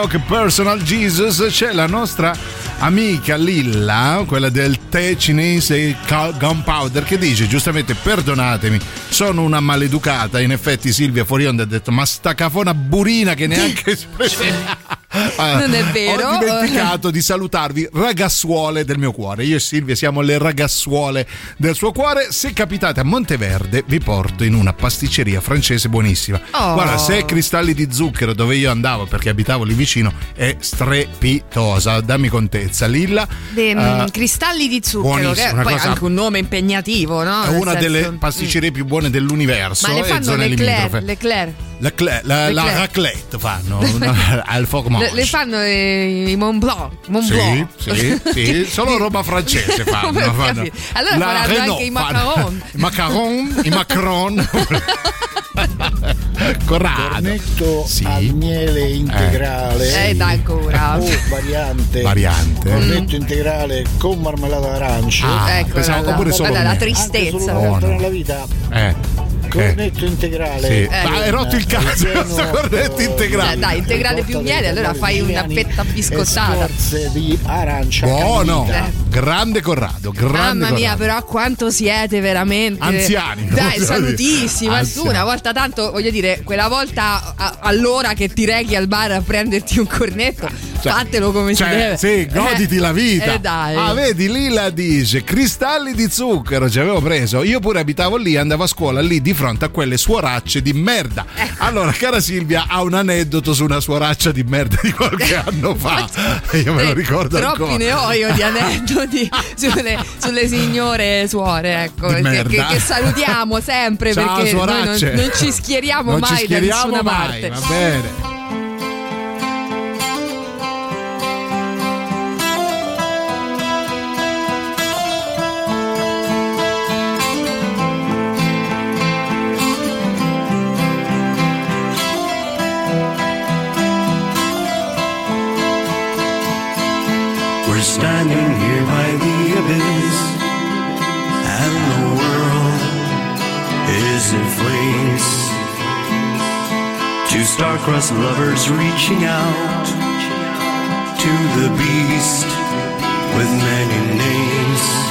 Rock Personal Jesus c'è la nostra amica Lilla, quella del tè cinese Gunpowder, che dice giustamente perdonatemi, sono una maleducata. In effetti Silvia fuori onda ha detto ma sta cafona burina che neanche... Ah, Non è vero. Ho dimenticato di salutarvi, ragazzuole del mio cuore. Io e Silvia siamo le ragazzuole del suo cuore. Se capitate a Monteverde, vi porto in una pasticceria francese buonissima. Oh. Guarda, se è cristalli di zucchero dove io andavo perché abitavo lì vicino, è strepitosa. Dammi contezza, Lilla. De- eh, mm, cristalli di zucchero, che poi cosa- anche un nome impegnativo, no? è una senso- delle pasticcerie più buone dell'universo. Ma le e fanno le Claire, le Claire. La, la, la raclette fanno al fromage. Le, le fanno eh, i Mont Blanc. Mont Sì, Blanc. sì, sì, solo roba francese fanno. Fanno. Allora La faranno Renault anche i macaron. I macaron, i macron. Corrado. Cornetto Sì. al miele integrale. Eh, dai, ancora. O variante. Variante. Cornetto integrale con marmellata d'arancia. Ah, Ecco, pensavo la- pure la- solo guarda, la me. tristezza. Anche solo una Oh, volta no. nella vita. Eh. Cornetto integrale. Sì. Eh. Ma hai rotto il cazzo, questo cornetto integrale. Eh, dai, integrale più miele, allora fai una fetta biscottata. Di arancia. Buono, grande Corrado, grande Mamma mia, Corrado. però quanto siete veramente Anziani, Dai, salutissima. dire. Su, una volta tanto, voglio dire, quella volta a- all'ora che ti reghi al bar a prenderti un cornetto, Cioè, fatelo come cioè, si deve. Sì, goditi Eh, la vita. Eh, dai. Ah, vedi, Lilla dice: cristalli di zucchero ci avevo preso. Io pure abitavo lì, andavo a scuola lì di fronte a quelle suoracce di merda. Ecco. Allora, cara Silvia, ha un aneddoto su una suoraccia di merda di qualche anno fa. Io me lo Eh, ricordo Troppi ancora. ne ho io di aneddoti sulle, sulle signore suore, ecco, che, che- salutiamo sempre Ciao, perché noi non, non ci schieriamo Non mai ci schieriamo da nessuna mai, parte. va bene. Star-crossed lovers reaching out to the beast with many names.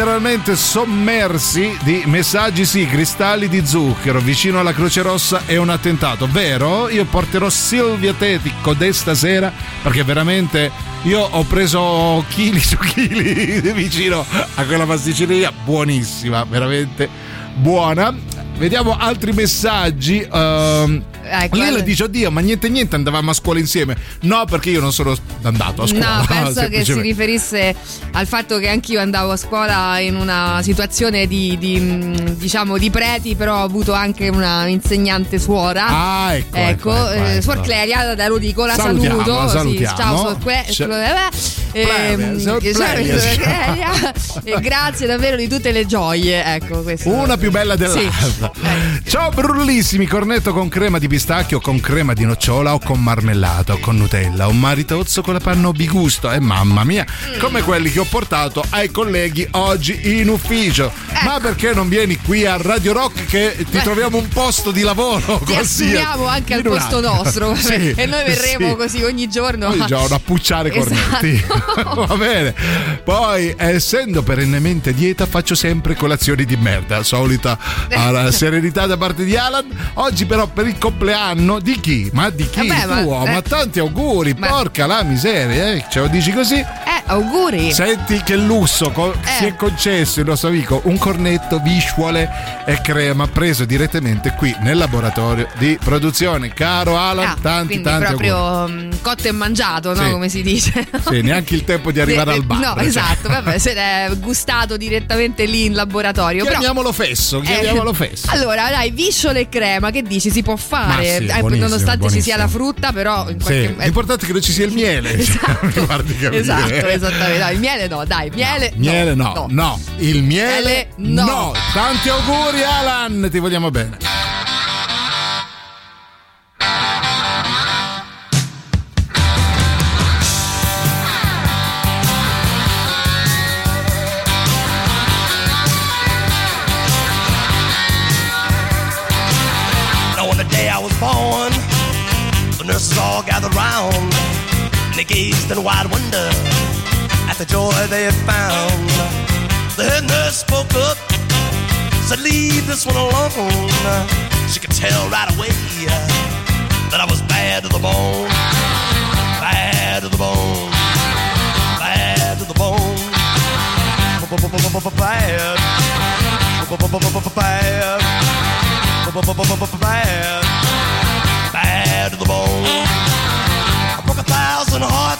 Letteralmente sommersi di messaggi, sì, cristalli di zucchero. Vicino alla Croce Rossa è un attentato, vero? Io porterò Silvia Tetico de stasera perché veramente io ho preso chili su chili vicino a quella pasticceria. Buonissima, veramente buona. Vediamo altri messaggi. Ehm, Ecco, Lilla allora- dice: Oddio, ma niente, niente, andavamo a scuola insieme. No, perché io non sono andato a scuola. No, penso che si riferisse al fatto che anch'io andavo a scuola in una situazione di, di, mh, diciamo di preti, però ho avuto anche una insegnante suora. Ah, ecco. Ecco, ecco, ecco, eh, ecco. Suor Clelia, te lo dico, la Salutiamo, saluto. la Sì, salutiamo. ciao, Suor Cle- C'è- eh, ehm, eh, sì. Grazie davvero di tutte le gioie. Ecco. Una più bella Sì. dell'altra. Ciao brullissimi, cornetto con crema di pistacchio, con crema di nocciola o con marmellata o con Nutella, un maritozzo con la panna bigusto, e mamma mia, come quelli che ho portato ai colleghi oggi in ufficio. Ma perché non vieni qui a Radio Rock che ti Beh. troviamo un posto di lavoro? Ti assumiamo anche al posto nostro Sì, e noi verremo sì. così ogni giorno. Ogni giorno a pucciare cornetti. Va bene. Poi, essendo perennemente dieta, faccio sempre colazioni di merda. Solita alla serenità da parte di Alan. Oggi, però, per il compleanno di chi? Ma di chi? Vabbè, ma- Tuo? Ma, eh. tanti auguri. Ma- Porca la miseria, eh. Ce lo dici così? Eh, auguri. Senti che lusso co- Eh. si è concesso il nostro amico un cornetto, visciuole e crema preso direttamente qui nel laboratorio di produzione. Caro Alan, Ah, tanti tanti proprio mm, cotto e mangiato, no? Sì. Come si dice. Sì, neanche il tempo di arrivare Eh, al bar. No, cioè. esatto, vabbè, se l'è gustato direttamente lì in laboratorio. però- Chiamiamolo fesso, chiamiamolo Eh, fesso. Allora, dai, visciole e crema, che dici? Si può fare? Sì, Eh, buonissimo, nonostante ci sia buonissimo. la frutta, però qualche eh, l'importante è che non ci sia il miele. Mi guardi capire. Esatto, esattamente. No, il miele no, dai, miele. Miele no, no, il miele Miele no. no. Tanti auguri Alan, ti vogliamo bene. Now, on the day I was born, the nurses all gathered round and they gazed in wide wonder at the joy they found. The head nurse spoke up, said, Leave this one alone. She could tell right away that I was bad to the bone, bad to the bone, bad to the bone, bad, bad, bad to the bone. I broke a thousand hearts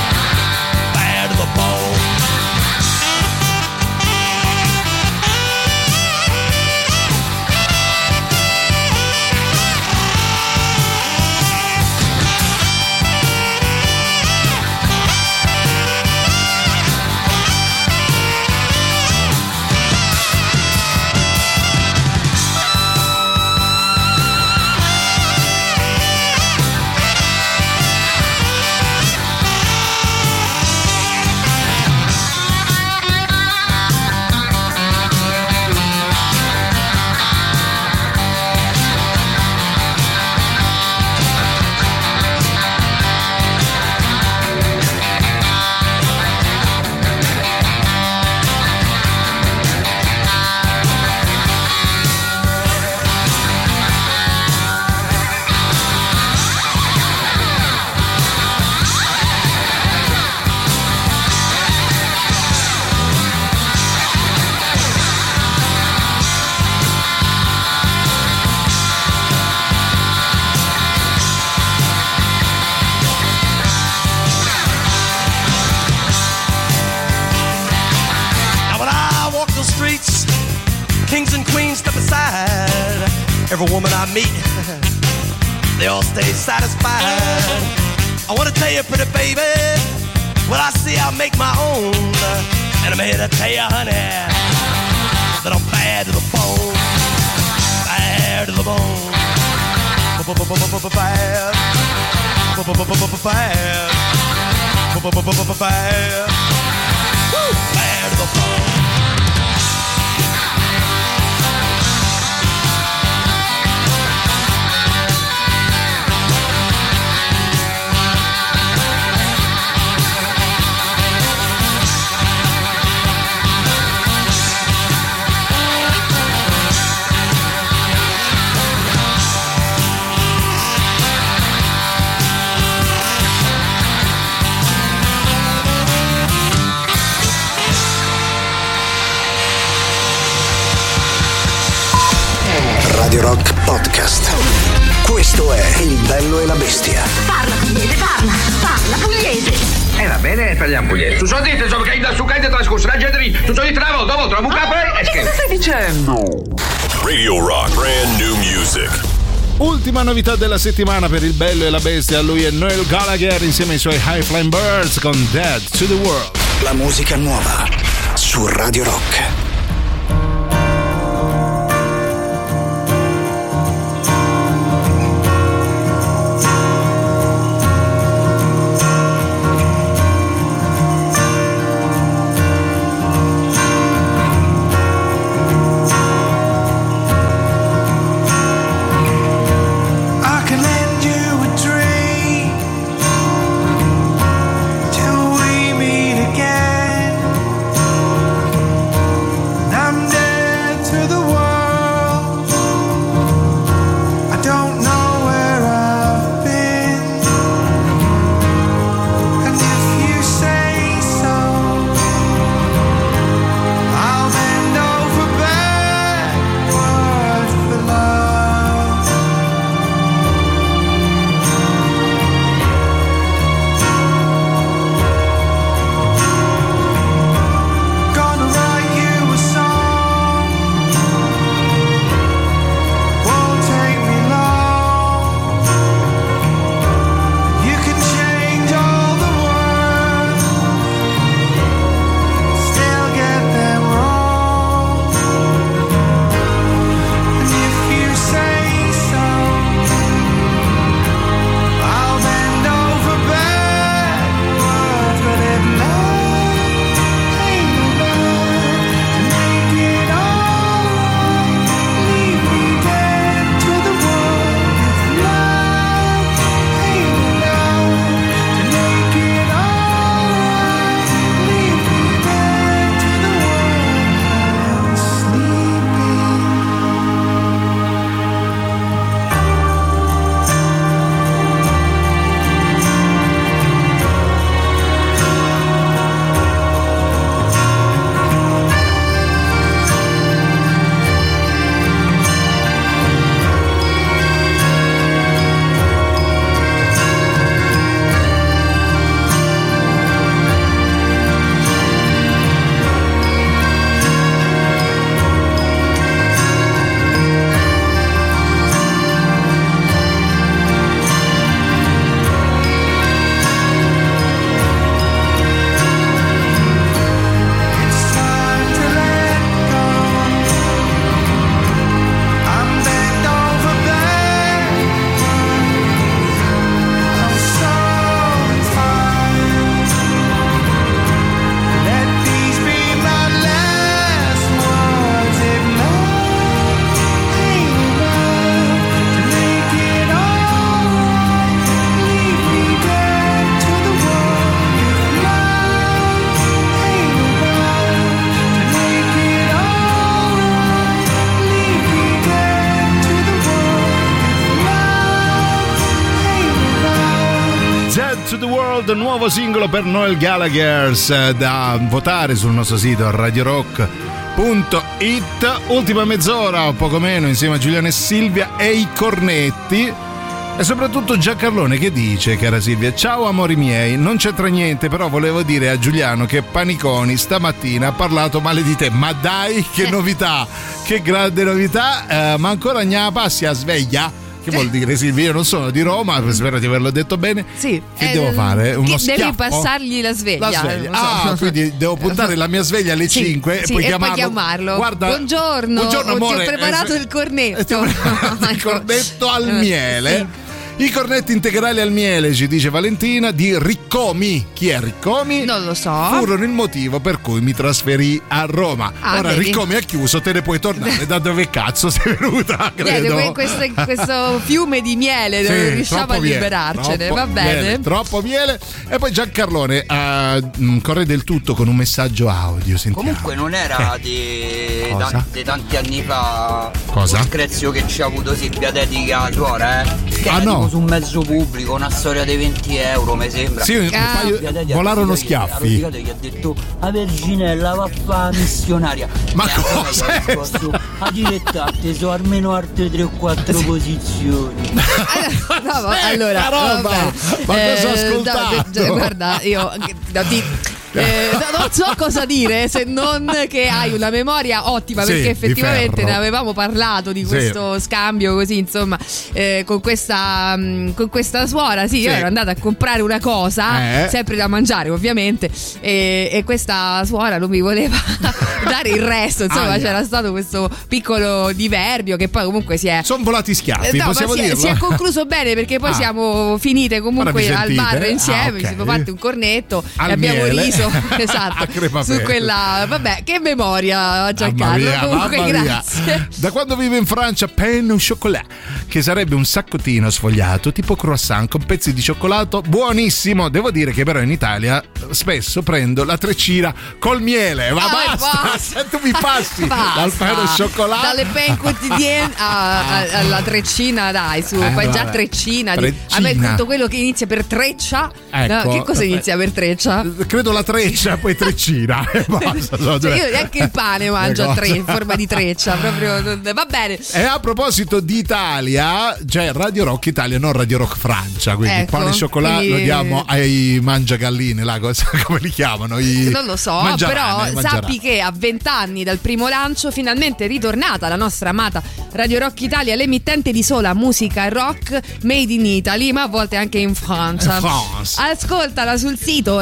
della settimana per il bello e la bestia, lui è Noel Gallagher insieme ai suoi High Flying Birds con Dead to the World. La musica nuova su Radio Rock. per Noel Gallagher eh, da votare sul nostro sito radiorock.it. Ultima mezz'ora o poco meno insieme a Giuliano e Silvia e i cornetti. E soprattutto Giancarlone che dice, cara Silvia, ciao amori miei, non c'entra niente, però volevo dire a Giuliano che Paniconi stamattina ha parlato male di te, ma dai che eh. novità, che grande novità, eh, ma ancora gna passi a sveglia. Che vuol dire Silvia? Io non sono di Roma, spero di averlo detto bene. Sì. Che Eh, devo fare? Uno che devi passargli la sveglia. La sveglia. so. Ah, quindi devo puntare la mia sveglia alle Sì, 5 sì, e poi e chiamarlo. poi chiamarlo. Guarda, buongiorno, buongiorno, oh, ti amore, ho preparato eh, il cornetto. il cornetto al miele. I cornetti integrali al miele, ci dice Valentina, di Riccomi. Chi è Riccomi? Non lo so. Furono il motivo per cui mi trasferì a Roma. Ah, Ora vedi. Riccomi ha chiuso, te ne puoi tornare. Da dove cazzo sei venuta? Credo. que- questo, questo fiume di miele dove Sì, riusciamo a miele, liberarcene. Va bene. miele, troppo miele. E poi Giancarlone uh, corre del tutto con un messaggio audio. Sentiamo. Comunque non era di, Cosa? tan- di tanti anni fa Cosa? lo screzio che ci ha avuto Silvia dedica a suora, eh? Che Ah, no. Su un mezzo pubblico, una storia dei 20 euro, mi sembra. Sì, un Ah. paio- ha volarono schiaffi. e gli ha detto a Verginella va a missionaria. Ma E cosa gli ha è risposto, A direttate so almeno altre 3 o 4 posizioni. No, allora, roba! vabbè. Ma cosa ho Eh, ascoltato? no, cioè, guarda, io no, ti- eh, no, non so cosa dire se non che hai una memoria ottima Sì, perché effettivamente ne avevamo parlato di Sì. questo scambio così insomma eh, con, questa, mh, con questa suora sì, io Sì. ero andata a comprare una cosa Eh. sempre da mangiare ovviamente e, e questa suora non mi voleva dare il resto insomma Aia. c'era stato questo piccolo diverbio che poi comunque si è Sono volati schiaffi, no, possiamo si è, si è concluso bene perché poi Ah. siamo finite comunque al bar Ah, insieme, ok. ci siamo fatti un cornetto Al e abbiamo miele. riso esatto A crema su quella vabbè che memoria Giancarlo mia, comunque mamma mia. grazie Da quando vivo in Francia, pain au chocolat, che sarebbe un saccottino sfogliato tipo croissant con pezzi di cioccolato buonissimo. Devo dire che però in Italia spesso prendo la treccina col miele. Ma Ah, basta, basta. se tu mi passi Basta. dal pain au chocolat dalle pen quotidienne alla treccina dai su Eh, poi già treccina, di- Treccina. a me tutto quello che inizia per treccia Ecco. no, che cosa inizia per treccia? Credo la treccia, poi treccina e basta. Cioè, due- io neanche il pane mangio a tre in forma di treccia proprio non- va bene E a proposito di Italia, c'è Radio Rock Italia, non Radio Rock Francia. Quindi Ecco, pane e cioccolato quindi- lo diamo ai mangiagalline, là, come li chiamano? I Non lo so, però sappi che a vent'anni dal primo lancio finalmente è ritornata la nostra amata Radio Rock Italia, l'emittente di sola musica rock made in Italy, ma a volte anche in Francia. In France. Ascoltala sul sito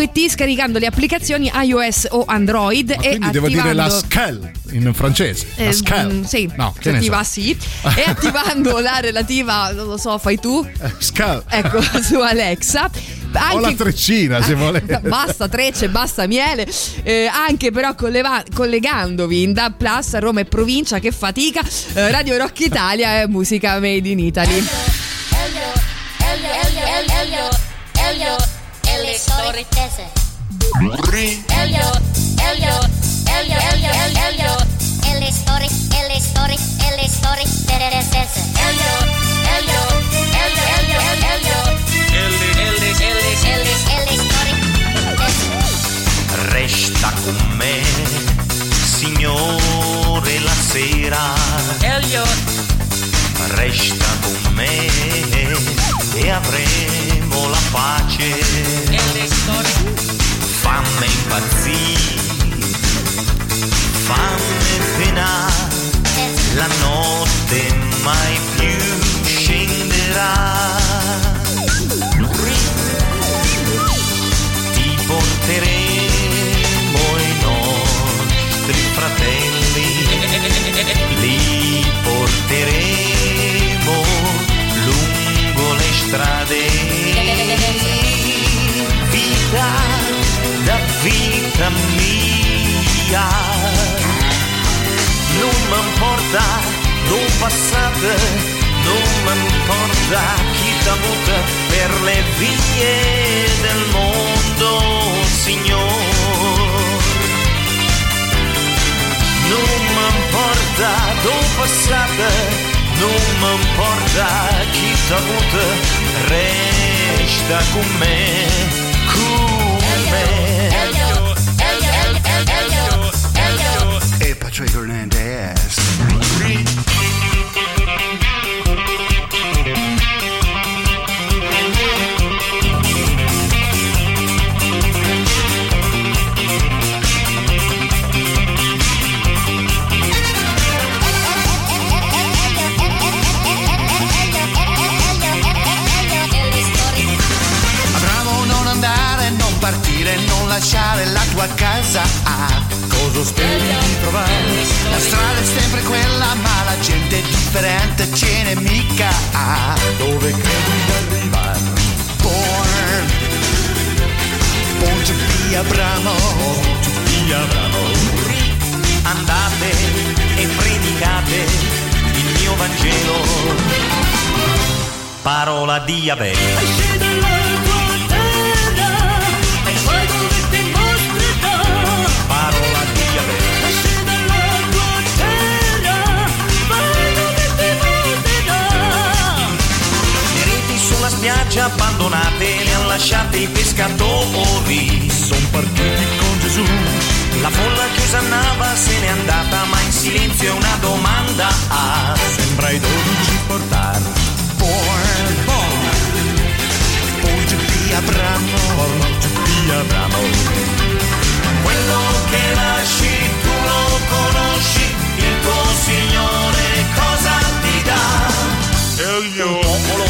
radiorocchitalia.it scaricando le applicazioni iOS o Android Ma e quindi devo dire la attivando scale in francese. La eh, scale. mm, sì, No, che ne so. sì. E attivando la relativa, non lo so, fai tu? Scale. Ecco, su Alexa. O la treccina, se volete. Basta trecce, basta miele. Eh, anche però colleva- collegandovi in DAB Plus Roma e provincia, che fatica. eh, Radio Rock Italia è musica made in Italy. E storie tese. Elio, Elio, Elio, Elio, Elio, Elio, e le storie, e le storie, e le storie tese. Elio, Elio, Elio, Elio, Elio, Ellie, Ellie, Ellie, e le, e le storie tese. Resta con me, signore, la sera. Elio, Resta con me e avremo la pace. e le Fammi impazzire, fammi penare. La notte mai più scenderà. Non passato, non mi importa chi t'ha avuto per le vie del mondo, Signore. Non mi importa dove passate, non mi importa chi t'ha avuto, resta con me, con me. Elio, Elio, lasciare la tua casa, ah, cosa speri di trovare? La strada è sempre quella, ma la gente è differente, ce n'è mica, ah, dove credi di arrivare? Born, born to be Abramo, born to be Abramo. Andate e predicate il mio Vangelo, parola di Abel. Spiaggia abbandonate le han lasciate i pescatori. Sono partiti con Gesù. La folla chiusa andava, se n'è andata, ma in silenzio è una domanda. Ah, sembra i dodici. Born, born, born to be Abramo, be Abramo. Quello che lasci tu lo conosci, il tuo Signore cosa ti dà? E mio popolo,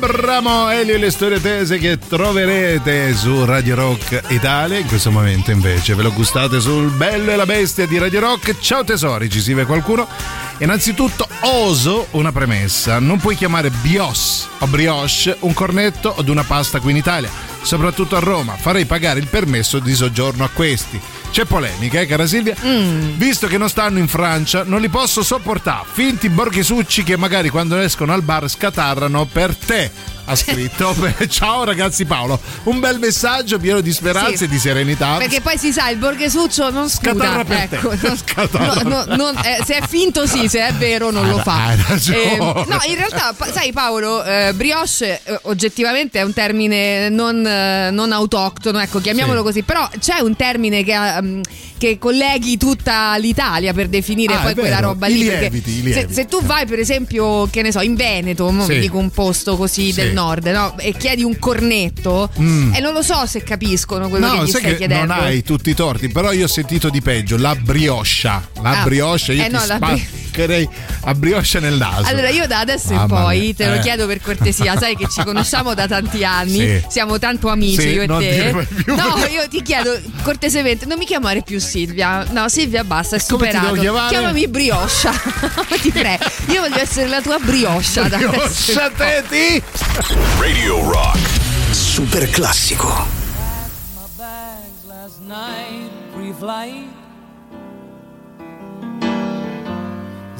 Abramo, Elio e le storie tese che troverete su Radio Rock Italia. In questo momento invece ve lo gustate sul Bello e la Bestia di Radio Rock. Ciao tesori, ci scrive qualcuno. Innanzitutto oso una premessa, non puoi chiamare bios o brioche un cornetto o una pasta qui in Italia, soprattutto a Roma. Farei pagare il permesso di soggiorno a questi. C'è polemica, eh, cara Silvia? Visto che non stanno in Francia, non li posso sopportare. Finti borghisucci che magari quando escono al bar scatarrano per te. Ha scritto. Ciao ragazzi Paolo. Un bel messaggio pieno di speranza Sì. e di serenità. Perché poi si sa, il borghesuccio non scuda. Ecco, non- no, no, non- eh, se è finto sì, se è vero non lo fa. Eh, no, in realtà, sai Paolo, eh, brioche eh, oggettivamente è un termine non, eh, non autoctono, ecco, chiamiamolo Sì. così, però c'è un termine che, ehm, che colleghi tutta l'Italia per definire Ah, poi quella roba lì. lieviti, se, se tu vai per esempio, che ne so, in Veneto, Sì. vi dico un posto così Sì. del nord, no? E chiedi un cornetto, Mm. e non lo so se capiscono quello che No, gli sai stai che chiedendo. non hai tutti i torti, però io ho sentito di peggio, la brioscia. La Ah, brioscia, io eh ti no, la bri- spaccherei a brioscia nel naso. Allora io da adesso in Mamma poi mia, te lo eh. chiedo per cortesia, sai che ci conosciamo da tanti anni, Sì. siamo tanto amici Sì, io e te. No, io ti chiedo cortesemente, non mi chiamare più Silvia. No, Silvia basta, è Come ti superato. Chiamami brioscia. ti prego. Io voglio essere la tua brioscia da adesso. in Brioscia teti! Radio Rock. Super classico.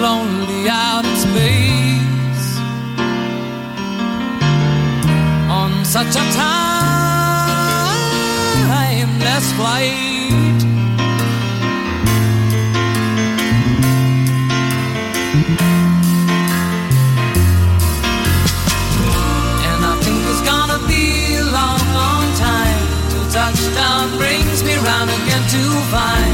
Lonely out in space on such a timeless flight. And I think it's gonna be a long, long time till touchdown brings me round again to find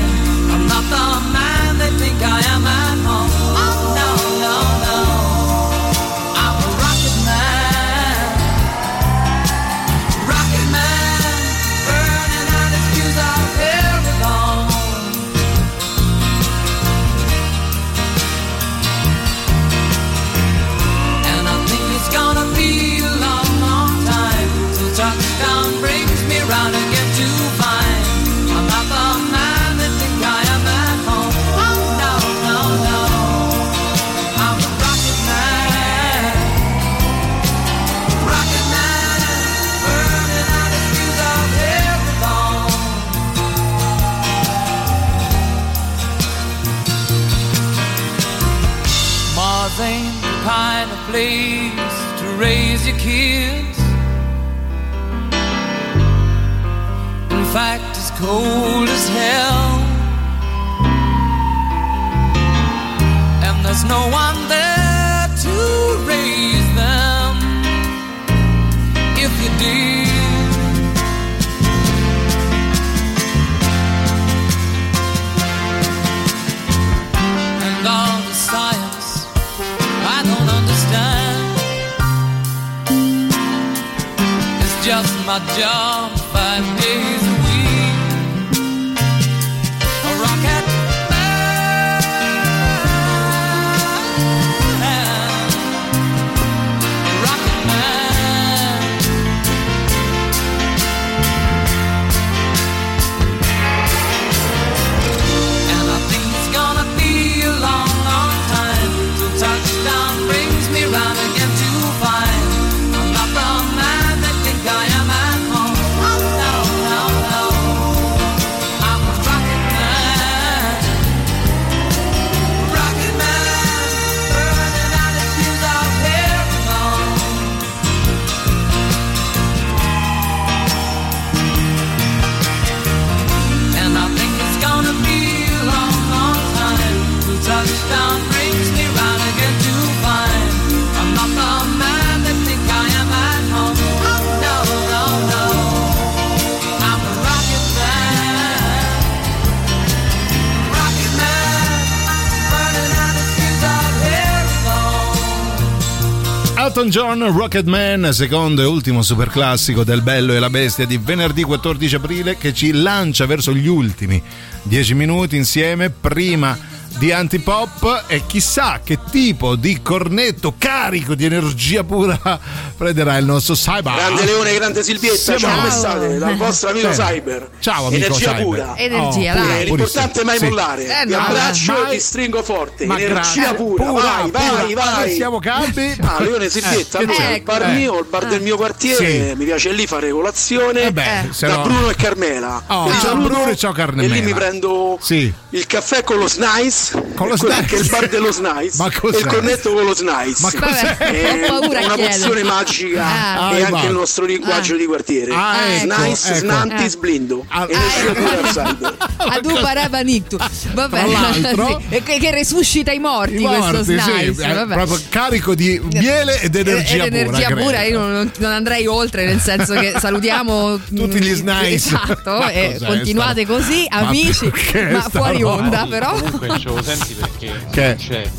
John, Rocket Man, secondo e ultimo super classico del Bello e la Bestia di venerdì 14 aprile che ci lancia verso gli ultimi 10 minuti insieme prima di antipop e chissà che tipo di cornetto carico di energia pura prenderà il nostro Cyber. Grande Leone, grande Silvietta, Siamo- ciao, come state? Dal vostro amico Bene. Cyber. Ciao, amico Energia Cyber. pura. Energia, Oh, dai. pure- Eh, L'importante è mai Sì. mollare. Eh, Ti no, abbraccio mai- e ti stringo forte. Ma Energia pura. Pura, vai, vai, pura. vai. Siamo caldi. Ah, Leone Silvietta, Eh, allora che il bar c'è? mio, il bar del mio quartiere, Sì. mi piace lì fare colazione Eh beh, da no- Bruno e Carmela. Oh, ciao saluto Bruno e ciao Carmela. E lì mi prendo Sì. il caffè con lo snice, Con lo e snice? che è il bar dello snice, Ma cos'è? e il cornetto con lo snice. Ma cos'è? È Ho paura a una pozione magica Ah. e Ah, anche il nostro linguaggio di quartiere. Ah, ecco, Snice, ecco. snanti, Eh. sblindo. Ah, Energia ecco. Adu parabanictu. Vabbè, Tra l'altro- sì. E che, che resuscita i morti, I morti, questo sì, snice. è vabbè. proprio carico di miele ed energia ed energia pura. io non, non andrei oltre, nel senso che salutiamo Tutti gli snice. Esatto, e continuate così, amici, ma fuori onda, Sì, però. Comunque lo senti perché Che? c'è.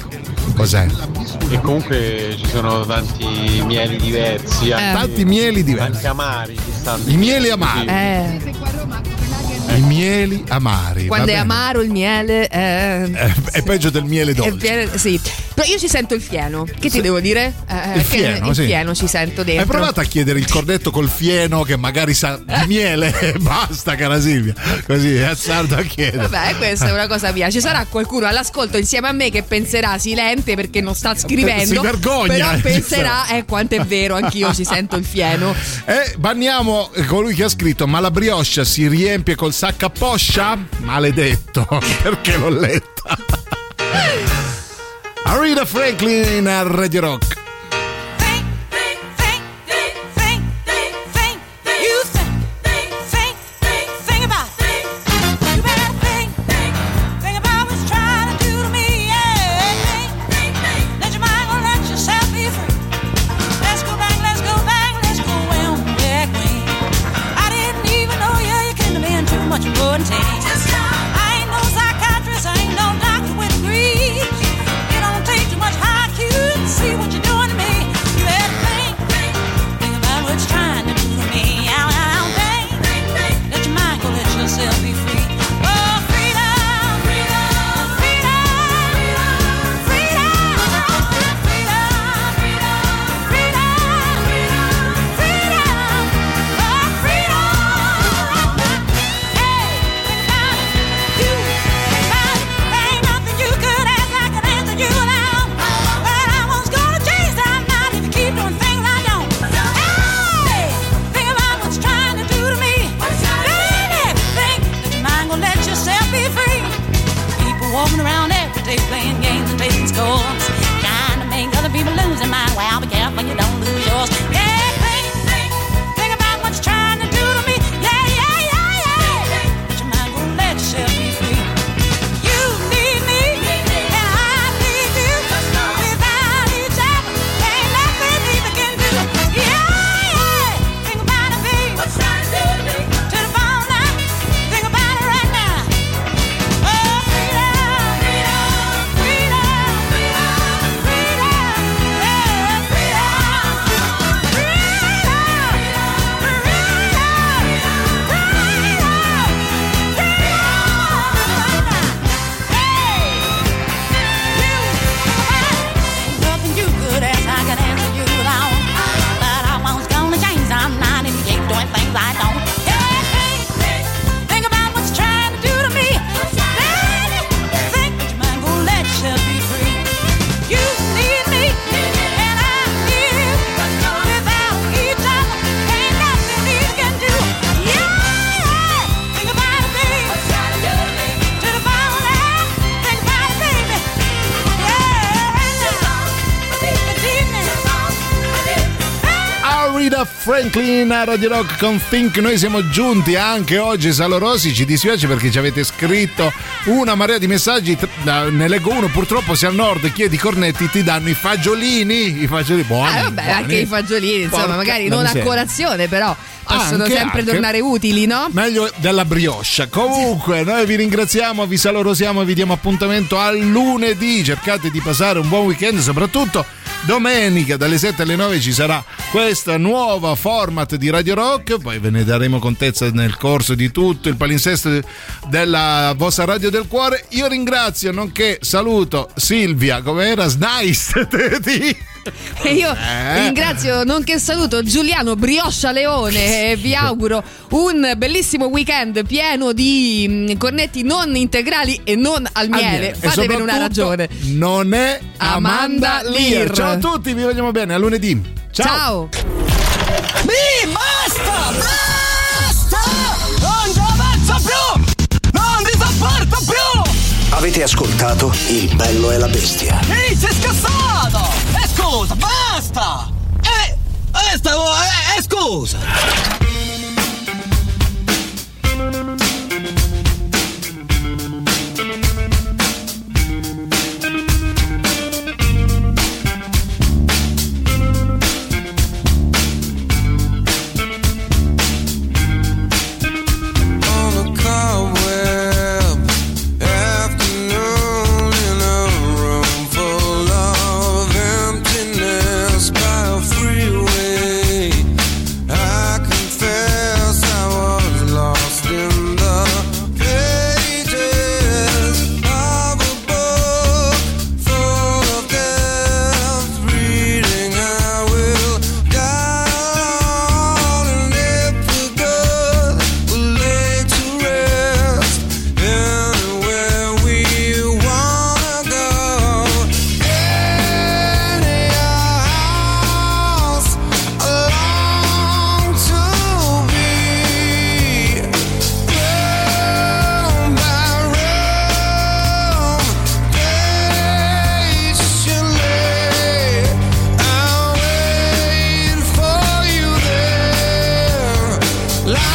Cos'è? E comunque ci sono tanti mieli diversi. anche- Tanti mieli diversi. Anche amari che stanno. I mieli amari. Eh, I mieli amari. quando è amaro il miele, eh, Eh, È peggio del miele è dolce. pieno- sì. Però io ci sento il fieno. Che ti devo dire? Eh, Il che fieno, il sì. fieno ci sento dentro. Hai provato a chiedere il cornetto col fieno che magari sa di miele? Basta, cara Silvia. Così è azzardo a chiedere. Vabbè, questa è una cosa mia. Ci sarà qualcuno all'ascolto insieme a me che penserà silente perché non sta scrivendo. Si vergogna, Però penserà, eh, quanto è vero, anch'io ci sento il fieno. E banniamo colui che ha scritto: Ma la brioche si riempie col sacco a poscia? Maledetto, perché l'ho letta. Arida Franklin a Radio Rock. Franklin a Radio Rock con Think. Noi siamo giunti anche oggi, Salo Rossi. Ci dispiace perché ci avete scritto una marea di messaggi. Ne leggo uno, purtroppo se al nord chiedi cornetti ti danno i fagiolini. I fagiolini buoni. Ah, vabbè, buoni. anche i fagiolini, insomma, Porca magari non a miseria. colazione, però possono Anche, sempre anche. tornare utili, no? Meglio della brioche. Comunque, noi vi ringraziamo, vi salorosiamo e vi diamo appuntamento al lunedì. Cercate di passare un buon weekend, soprattutto domenica dalle 7 alle 9 ci sarà questa nuova format di Radio Rock. Poi ve ne daremo contezza nel corso di tutto il palinsesto della vostra Radio del Cuore. Io ringrazio, nonché saluto Silvia, come era? Snice di E io Eh. ringrazio, nonché saluto Giuliano Brioscia Leone e vi auguro un bellissimo weekend pieno di mm, cornetti non integrali e non al miele. E Fatevene una soprattutto ragione. Non è Amanda, Amanda Lear. Ciao a tutti, vi vogliamo bene. A lunedì. Ciao. Mi basta! Basta! Non ci avanzo più! Non ti sopporto più! Avete ascoltato Il bello e la bestia. Ehi, sei scassato! E scusa, basta! Eh, eh, stavo... Eh, eh, scusa! Life